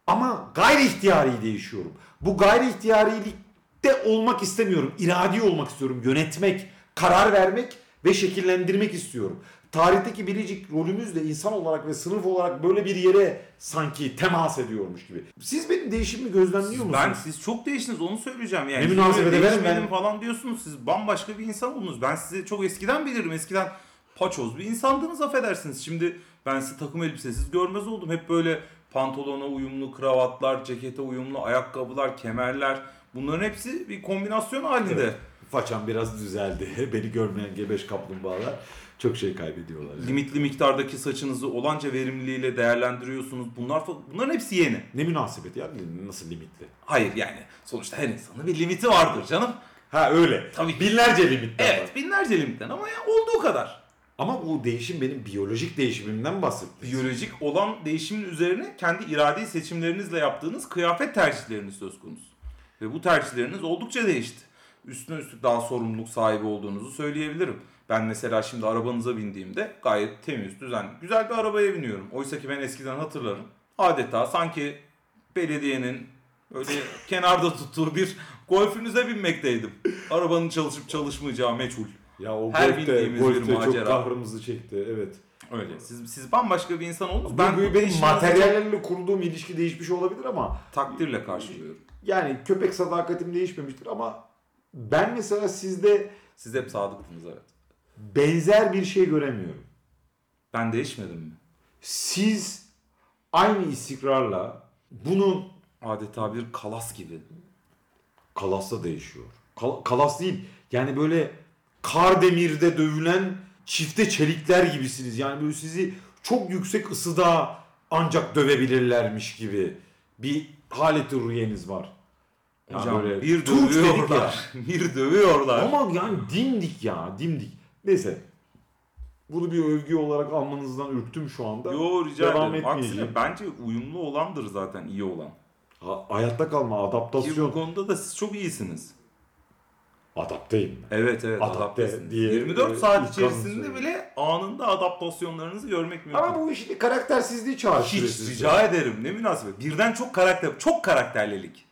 Ama gayri ihtiyari değişiyorum. Bu gayri ihtiyarilikte olmak istemiyorum. İradi olmak istiyorum. Yönetmek, karar vermek ve şekillendirmek istiyorum. Tarihteki biricik rolümüz de insan olarak ve sınıf olarak böyle bir yere sanki temas ediyormuş gibi. Siz benim değişimimi gözlemliyor musunuz? Ben siz çok değiştiniz onu söyleyeceğim yani. Ne münasebet değişmedim ben- falan diyorsunuz. Siz bambaşka bir insan oldunuz. Ben sizi çok eskiden bilirim. Eskiden paçoz bir insandınız affedersiniz. Şimdi ben sizi takım elbisesiz görmez oldum. Hep böyle pantolona uyumlu kravatlar, cekete uyumlu ayakkabılar, kemerler. Bunların hepsi bir kombinasyon halinde. Evet. Façam biraz düzeldi. Beni görmeyen gebeş kaplumbağalar çok şey kaybediyorlar. Limitli miktardaki saçınızı olanca verimliliğiyle değerlendiriyorsunuz. Bunlar bunların hepsi yeni. Ne münasebet ya? Nasıl limitli? Hayır yani sonuçta her insanın bir limiti vardır canım. Ha öyle. Tabii ki. Binlerce limitler var. Evet binlerce limitten ama ya olduğu kadar. Ama bu değişim benim biyolojik değişimimden bahsettiniz. biyolojik olan değişimin üzerine kendi iradi seçimlerinizle yaptığınız kıyafet tercihleriniz söz konusu. Ve bu tercihleriniz oldukça değişti. Üstüne üstlük daha sorumluluk sahibi olduğunuzu söyleyebilirim. Ben mesela şimdi arabanıza bindiğimde gayet temiz, düzenli, güzel bir arabaya biniyorum. Oysa ki ben eskiden hatırlarım. Adeta sanki belediyenin öyle kenarda tuttuğu bir golfünüze binmekteydim. Arabanın çalışıp çalışmayacağı meçhul. Ya o Her golfte, bindiğimiz golfte bir çok kahrımızı çekti. Evet. Öyle. Siz, siz bambaşka bir insan oldunuz. Ben, bu benim materyallerle kurduğum ilişki değişmiş olabilir ama takdirle karşılıyorum. yani köpek sadakatim değişmemiştir ama ben mesela sizde Siz hep sadıktınız evet. benzer bir şey göremiyorum. Ben değişmedim mi? Siz aynı istikrarla bunun Adeta bir kalas gibi. Kalas'ta değişiyor. Kal- kalas değil. Yani böyle kar demirde dövülen çifte çelikler gibisiniz. Yani böyle sizi çok yüksek ısıda ancak dövebilirlermiş gibi bir haleti ruhiyeniz var. Yani Hocam böyle bir dövüyorlar. bir dövüyorlar. Ama yani dimdik ya dimdik. Neyse. Bunu bir övgü olarak almanızdan ürktüm şu anda. Yo rica Devam ederim. Aksine bence uyumlu olandır zaten iyi olan. Ha- hayatta kalma, Ki bu adaptasyon. konuda da siz çok iyisiniz. Adapteyim. Evet evet Adapte adaptesiniz. diye, 24 e, saat içerisinde bile anında adaptasyonlarınızı görmek mümkün. Ama bu işte karaktersizliği çağrıştırıyor. Hiç sizde. rica ederim ne münasebet. Birden çok karakter, çok karakterlilik.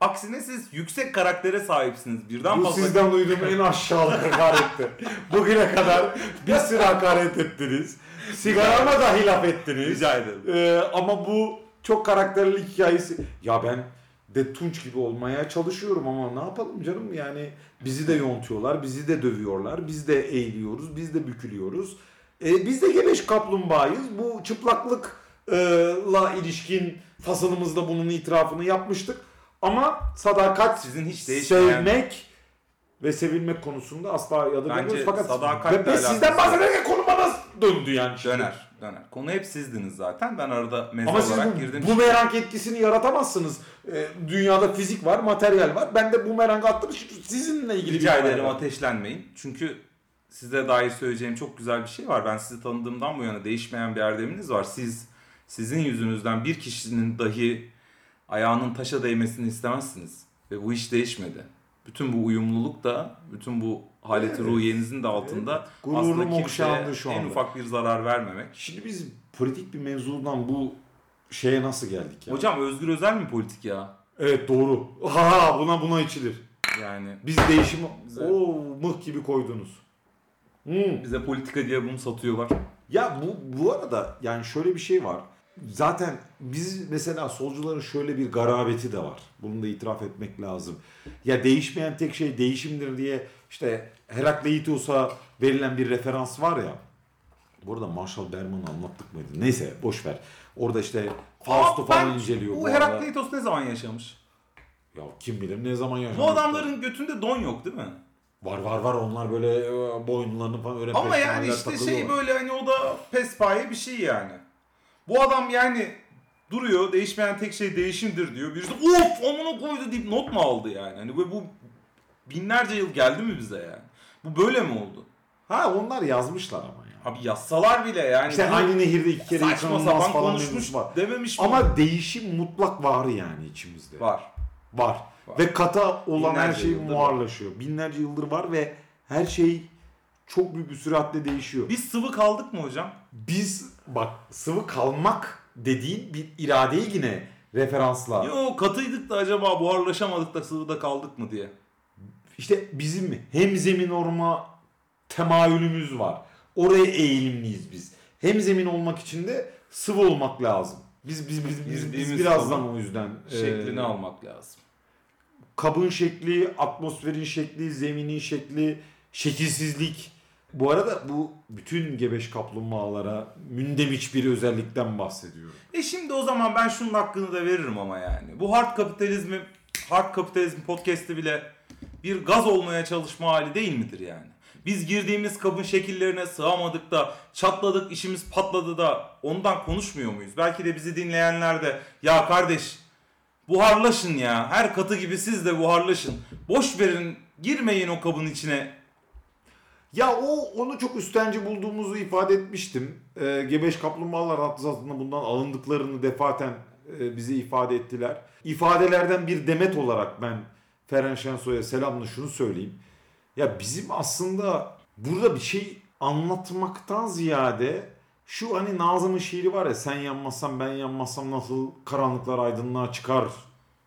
Aksine siz yüksek karaktere sahipsiniz. Birden Bu fazla sizden duyduğum en aşağılık hakaretti. Bugüne kadar bir sürü hakaret ettiniz. Sigarama dahi laf ettiniz. rica ederim. Ee, ama bu çok karakterli hikayesi. Ya ben de Tunç gibi olmaya çalışıyorum ama ne yapalım canım yani bizi de yontuyorlar, bizi de dövüyorlar, biz de eğiliyoruz, biz de bükülüyoruz. Ee, biz de gebeş kaplumbağayız. Bu çıplaklıkla ilişkin fasılımızda bunun itirafını yapmıştık. Ama sadakat Sizin hiç değişmeyen- sevmek ve sevilmek konusunda asla yadırgamıyoruz. Fakat sadakatle ve, ve sizden bahsederken konu bana döndü yani. Döner, döner. Konu hep sizdiniz zaten. Ben arada meze Ama siz olarak bu girdim. bumerang etkisini yaratamazsınız. Ee, dünyada fizik var, materyal var. Ben de bumerang attım. Şimdi Sizinle ilgili Rica bir ederim bumerang. ateşlenmeyin. Çünkü size dair söyleyeceğim çok güzel bir şey var. Ben sizi tanıdığımdan bu yana değişmeyen bir erdeminiz var. Siz sizin yüzünüzden bir kişinin dahi ayağının taşa değmesini istemezsiniz. Ve bu hiç değişmedi. Bütün bu uyumluluk da, bütün bu haleti Evet. ruhiyenizin de altında Evet. Gururum aslında kimseye şu en anda. ufak bir zarar vermemek. Şimdi biz politik bir mevzudan bu şeye nasıl geldik ya? Hocam Özgür Özel mi politik ya? Evet doğru. Ha buna buna içilir. Yani Biz değişimi o mıh gibi koydunuz. Hmm. bize politika diye bunu satıyorlar. Ya bu bu arada yani şöyle bir şey var. Zaten biz mesela solcuların şöyle bir garabeti de var. Bunu da itiraf etmek lazım. Ya değişmeyen tek şey değişimdir diye işte Herakleitos'a verilen bir referans var ya. Burada Marshall Berman'ı anlattık mıydı? Neyse boş ver. Orada işte Faust'u falan ben- inceliyor. Bu arada. Herakleitos ne zaman yaşamış? Ya kim bilir ne zaman yaşamış. Bu adamların götünde don yok değil mi? Var var var onlar böyle e, boyunlarını falan öyle Ama yani işte şey takılıyorlar. böyle hani o da pespaye bir şey yani. Bu adam yani duruyor değişmeyen tek şey değişimdir diyor. Birisi of amına koydu deyip not mu aldı yani? Hani bu, bu binlerce yıl geldi mi bize yani? Bu böyle mi oldu? Ha onlar yazmışlar ama ya. Abi yazsalar bile yani. İşte aynı nehirde iki kere saçma sapan falan konuşmuş var. dememiş mi? Ama değişim mutlak var yani içimizde. var. Var. Var. Ve kata olan her Binlerce şey yıldır muharlaşıyor. Binlerce yıldır var ve her şey çok büyük bir süratle değişiyor. Biz sıvı kaldık mı hocam? Biz bak sıvı kalmak dediğin bir iradeyi yine referansla. Yo katıydık da acaba buharlaşamadık da sıvıda kaldık mı diye. İşte bizim hem zemin olma temayülümüz var. Oraya eğilimliyiz biz. Hem zemin olmak için de sıvı olmak lazım. Biz biz biz, biz, biz birazdan o yüzden Şeklini e, almak lazım. kabın şekli, atmosferin şekli, zeminin şekli, şekilsizlik. Bu arada bu bütün gebeş kaplumbağalara mündemiş bir özellikten bahsediyorum. E şimdi o zaman ben şunun hakkını da veririm ama yani. Bu hard kapitalizmi, hard kapitalizm podcast'i bile bir gaz olmaya çalışma hali değil midir yani? Biz girdiğimiz kabın şekillerine sığamadık da çatladık işimiz patladı da ondan konuşmuyor muyuz? Belki de bizi dinleyenler de ya kardeş buharlaşın ya her katı gibi siz de buharlaşın. Boş verin girmeyin o kabın içine. Ya o onu çok üstenci bulduğumuzu ifade etmiştim. Ee, Gebeş kaplumbağalar altında bundan alındıklarını defaten e, bize ifade ettiler. İfadelerden bir demet olarak ben Feren Şensoy'a selamla şunu söyleyeyim. Ya bizim aslında burada bir şey anlatmaktan ziyade şu hani Nazım'ın şiiri var ya sen yanmazsan ben yanmazsam nasıl karanlıklar aydınlığa çıkar.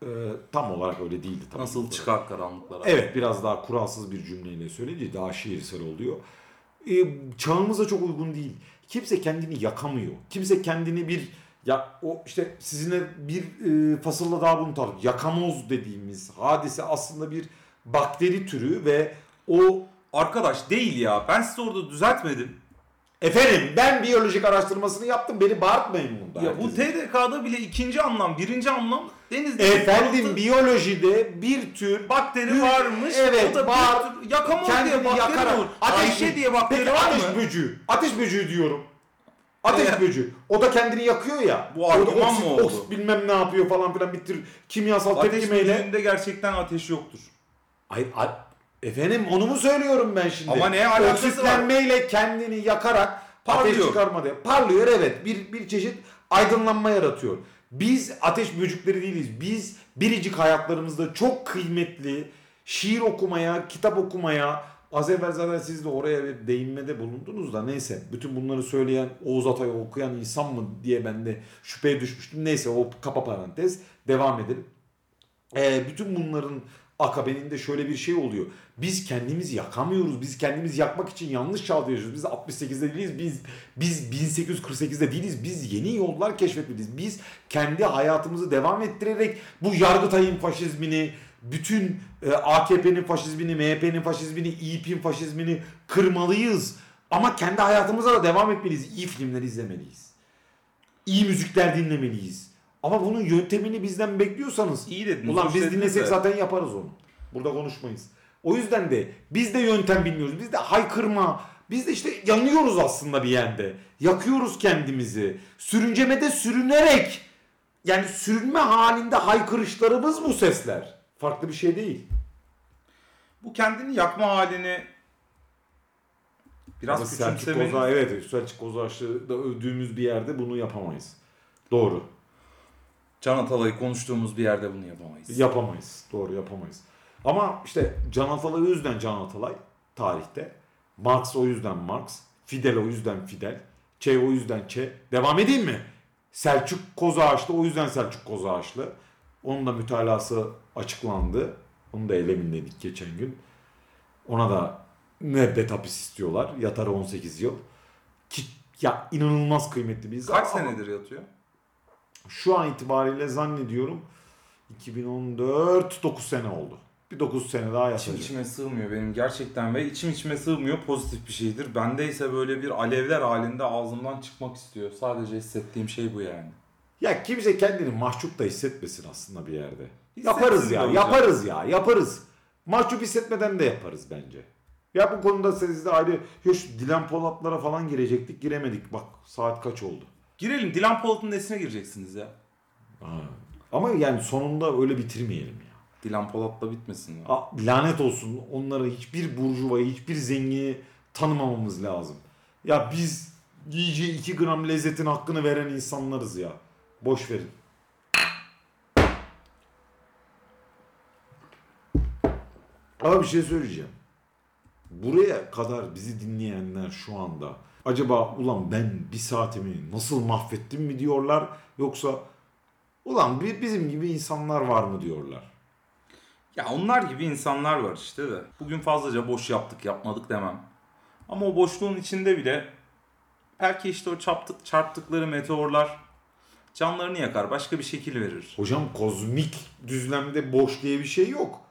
Ee, tam olarak öyle değildi. tabii. Nasıl çıkar karanlıklara? Evet biraz daha kuralsız bir cümleyle söyledi. Daha şiirsel oluyor. Ee, çağımıza çok uygun değil. Kimse kendini yakamıyor. Kimse kendini bir ya o işte sizinle bir e, fasılda daha bunu tartıştık. Yakamoz dediğimiz hadise aslında bir bakteri türü ve o Arkadaş değil ya ben size orada düzeltmedim. efendim ben biyolojik araştırmasını yaptım beni bağırtmayın bunda. Ya bu herkese. TDK'da bile ikinci anlam, birinci anlam denizde Efendim biyolojide bir tür bakteri bir- varmış. Evet o da var. bir tür- yakamoz diye bakteri yakarak. olur. Ateş Ayşe böceği. diye bakteri Peki var ateş mı? böceği. Ateş böceği diyorum. Ateş Ee, böceği. O da kendini yakıyor ya. Bu argüman mı oldu? oksit bilmem ne yapıyor falan filan bir tür kimyasal Ateş tepkimeyle. böceğinde gerçekten ateş yoktur. Ay, ay, efendim onu mu söylüyorum ben şimdi? Ama ne alakası var? Oksitlenmeyle kendini yakarak ateş Parlıyor. çıkarma diye. Parlıyor evet. Bir, bir çeşit aydınlanma yaratıyor. Biz ateş böcekleri değiliz. Biz biricik hayatlarımızda çok kıymetli şiir okumaya, kitap okumaya, az evvel zaten siz de oraya bir değinmede bulundunuz da neyse. Bütün bunları söyleyen Oğuz Atay'ı okuyan insan mı diye ben de şüpheye düşmüştüm. Neyse o kapa parantez. Devam edelim. Ee, bütün bunların akabeninde şöyle bir şey oluyor. Biz kendimizi yakamıyoruz. Biz kendimizi yakmak için yanlış çağda yaşıyoruz. Biz 68'de değiliz. Biz biz 1848'de değiliz. Biz yeni yollar keşfetmeliyiz. Biz kendi hayatımızı devam ettirerek bu Yargıtay'ın faşizmini, bütün e, AKP'nin faşizmini, MHP'nin faşizmini, İYİP'in faşizmini kırmalıyız. Ama kendi hayatımıza da devam etmeliyiz. İyi filmler izlemeliyiz. İyi müzikler dinlemeliyiz. Ama bunun yöntemini bizden bekliyorsanız İyi dediniz. Ulan biz dinlesek de. zaten yaparız onu. Burada konuşmayız. O yüzden de biz de yöntem bilmiyoruz. Biz de haykırma. Biz de işte yanıyoruz aslında bir yerde. Yakıyoruz kendimizi. Sürüncemede sürünerek yani sürünme halinde haykırışlarımız bu sesler. Farklı bir şey değil. Bu kendini yakma halini biraz Ama Selçuk küçümsemeniz. Koza evet Selçuk Kozaç'ı da övdüğümüz bir yerde bunu yapamayız. Doğru. Can Atalay'ı konuştuğumuz bir yerde bunu yapamayız. Yapamayız. Doğru yapamayız. Ama işte Can Atalay o yüzden Can Atalay tarihte. Marx o yüzden Marx. Fidel o yüzden Fidel. Che o yüzden Che. Devam edeyim mi? Selçuk Kozağaçlı o yüzden Selçuk Kozağaçlı. Onun da mütalası açıklandı. Onu da eleminledik geçen gün. Ona da müebbet hapis istiyorlar. Yatarı 18 yıl. Ki, ya inanılmaz kıymetli bir insan. Kaç Ama- senedir yatıyor? Şu an itibariyle zannediyorum 2014 9 sene oldu. Bir 9 sene daha İçim yatacak. içime sığmıyor benim gerçekten ve içim içime sığmıyor pozitif bir şeydir. Bende ise böyle bir alevler halinde ağzımdan çıkmak istiyor. Sadece hissettiğim şey bu yani. Ya kimse kendini mahcup da hissetmesin aslında bir yerde. Yaparız ya, hocam. yaparız ya, yaparız. Mahcup hissetmeden de yaparız bence. Ya bu konuda sizde ayrı, şu Dilan Polatlara falan girecektik, giremedik. Bak saat kaç oldu. Girelim Dilan Polat'ın nesine gireceksiniz ya. Ha. Ama yani sonunda öyle bitirmeyelim ya. Dilan Polat'la bitmesin. ya. Aa, lanet olsun onlara hiçbir burjuvayı, hiçbir zengini tanımamamız lazım. Ya biz yiyeceği 2 gram lezzetin hakkını veren insanlarız ya. Boş verin. Ama bir şey söyleyeceğim. Buraya kadar bizi dinleyenler şu anda acaba ulan ben bir saatimi nasıl mahvettim mi diyorlar yoksa ulan bi- bizim gibi insanlar var mı diyorlar. Ya onlar gibi insanlar var işte de. Bugün fazlaca boş yaptık yapmadık demem. Ama o boşluğun içinde bile belki işte o çarptık, çarptıkları meteorlar canlarını yakar. Başka bir şekil verir. Hocam kozmik düzlemde boş diye bir şey yok.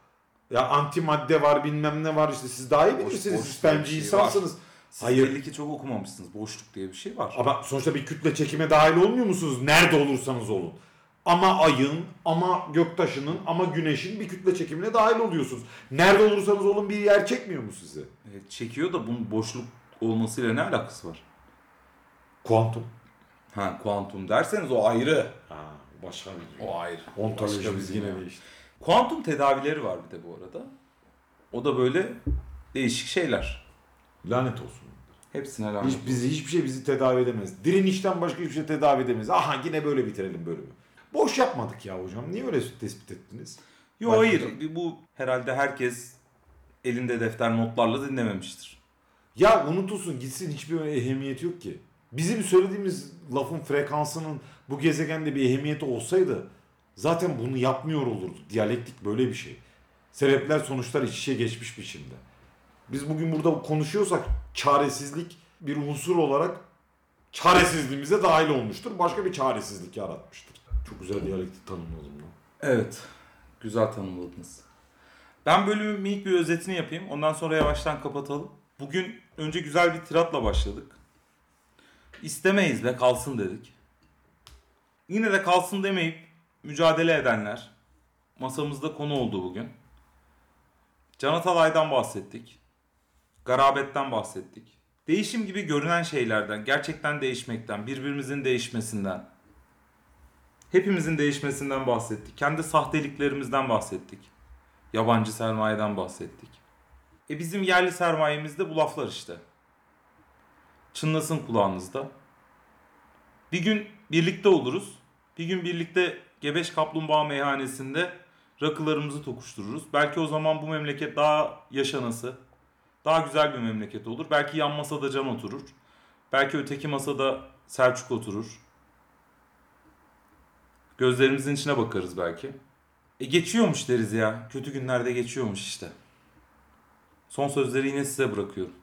Ya antimadde var bilmem ne var işte siz daha iyi bilirsiniz. boş Siz bence şey insansınız. Siz Hayır. belli ki çok okumamışsınız. Boşluk diye bir şey var. Ama sonuçta bir kütle çekime dahil olmuyor musunuz? Nerede olursanız olun. Ama ayın, ama göktaşının, ama güneşin bir kütle çekimine dahil oluyorsunuz. Nerede olursanız olun bir yer çekmiyor mu sizi? Evet, çekiyor da bunun boşluk olmasıyla ne alakası var? Kuantum. Ha kuantum derseniz o ayrı. Ha, başka bir O ayrı. Ontolojimiz yine değişti. Kuantum tedavileri var bir de bu arada. O da böyle değişik şeyler. Lanet olsun. Hepsine rağmen. Hiç, bizi, hiçbir şey bizi tedavi edemez. Direnişten başka hiçbir şey tedavi edemez. Aha yine böyle bitirelim bölümü. Boş yapmadık ya hocam. Niye öyle tespit ettiniz? Yo Başka- hayır. Bu herhalde herkes elinde defter notlarla dinlememiştir. Ya unutulsun gitsin hiçbir ehemmiyeti yok ki. Bizim söylediğimiz lafın frekansının bu gezegende bir ehemmiyeti olsaydı zaten bunu yapmıyor olurdu. Diyalektik böyle bir şey. Sebepler sonuçlar iç içe geçmiş biçimde. Biz bugün burada konuşuyorsak çaresizlik bir unsur olarak çaresizliğimize dahil olmuştur. Başka bir çaresizlik yaratmıştır. Çok güzel diyalektik tanımladım lan. Evet. Güzel tanımladınız. Ben bölümün minik bir özetini yapayım. Ondan sonra yavaştan kapatalım. Bugün önce güzel bir tiratla başladık. İstemeyiz de kalsın dedik. Yine de kalsın demeyip mücadele edenler masamızda konu oldu bugün. Can Atalay'dan bahsettik. Garabetten bahsettik. Değişim gibi görünen şeylerden, gerçekten değişmekten, birbirimizin değişmesinden, hepimizin değişmesinden bahsettik. Kendi sahteliklerimizden bahsettik. Yabancı sermayeden bahsettik. E bizim yerli sermayemiz de bu laflar işte. Çınlasın kulağınızda. Bir gün birlikte oluruz. Bir gün birlikte Gebeş Kaplumbağa meyhanesinde rakılarımızı tokuştururuz. Belki o zaman bu memleket daha yaşanası, daha güzel bir memleket olur. Belki yan masada Can oturur. Belki öteki masada Selçuk oturur. Gözlerimizin içine bakarız belki. E geçiyormuş deriz ya. Kötü günlerde geçiyormuş işte. Son sözleri yine size bırakıyorum.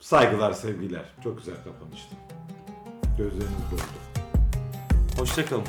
Saygılar, sevgiler. Çok güzel kapanıştı. Gözleriniz doldu. Hoşçakalın.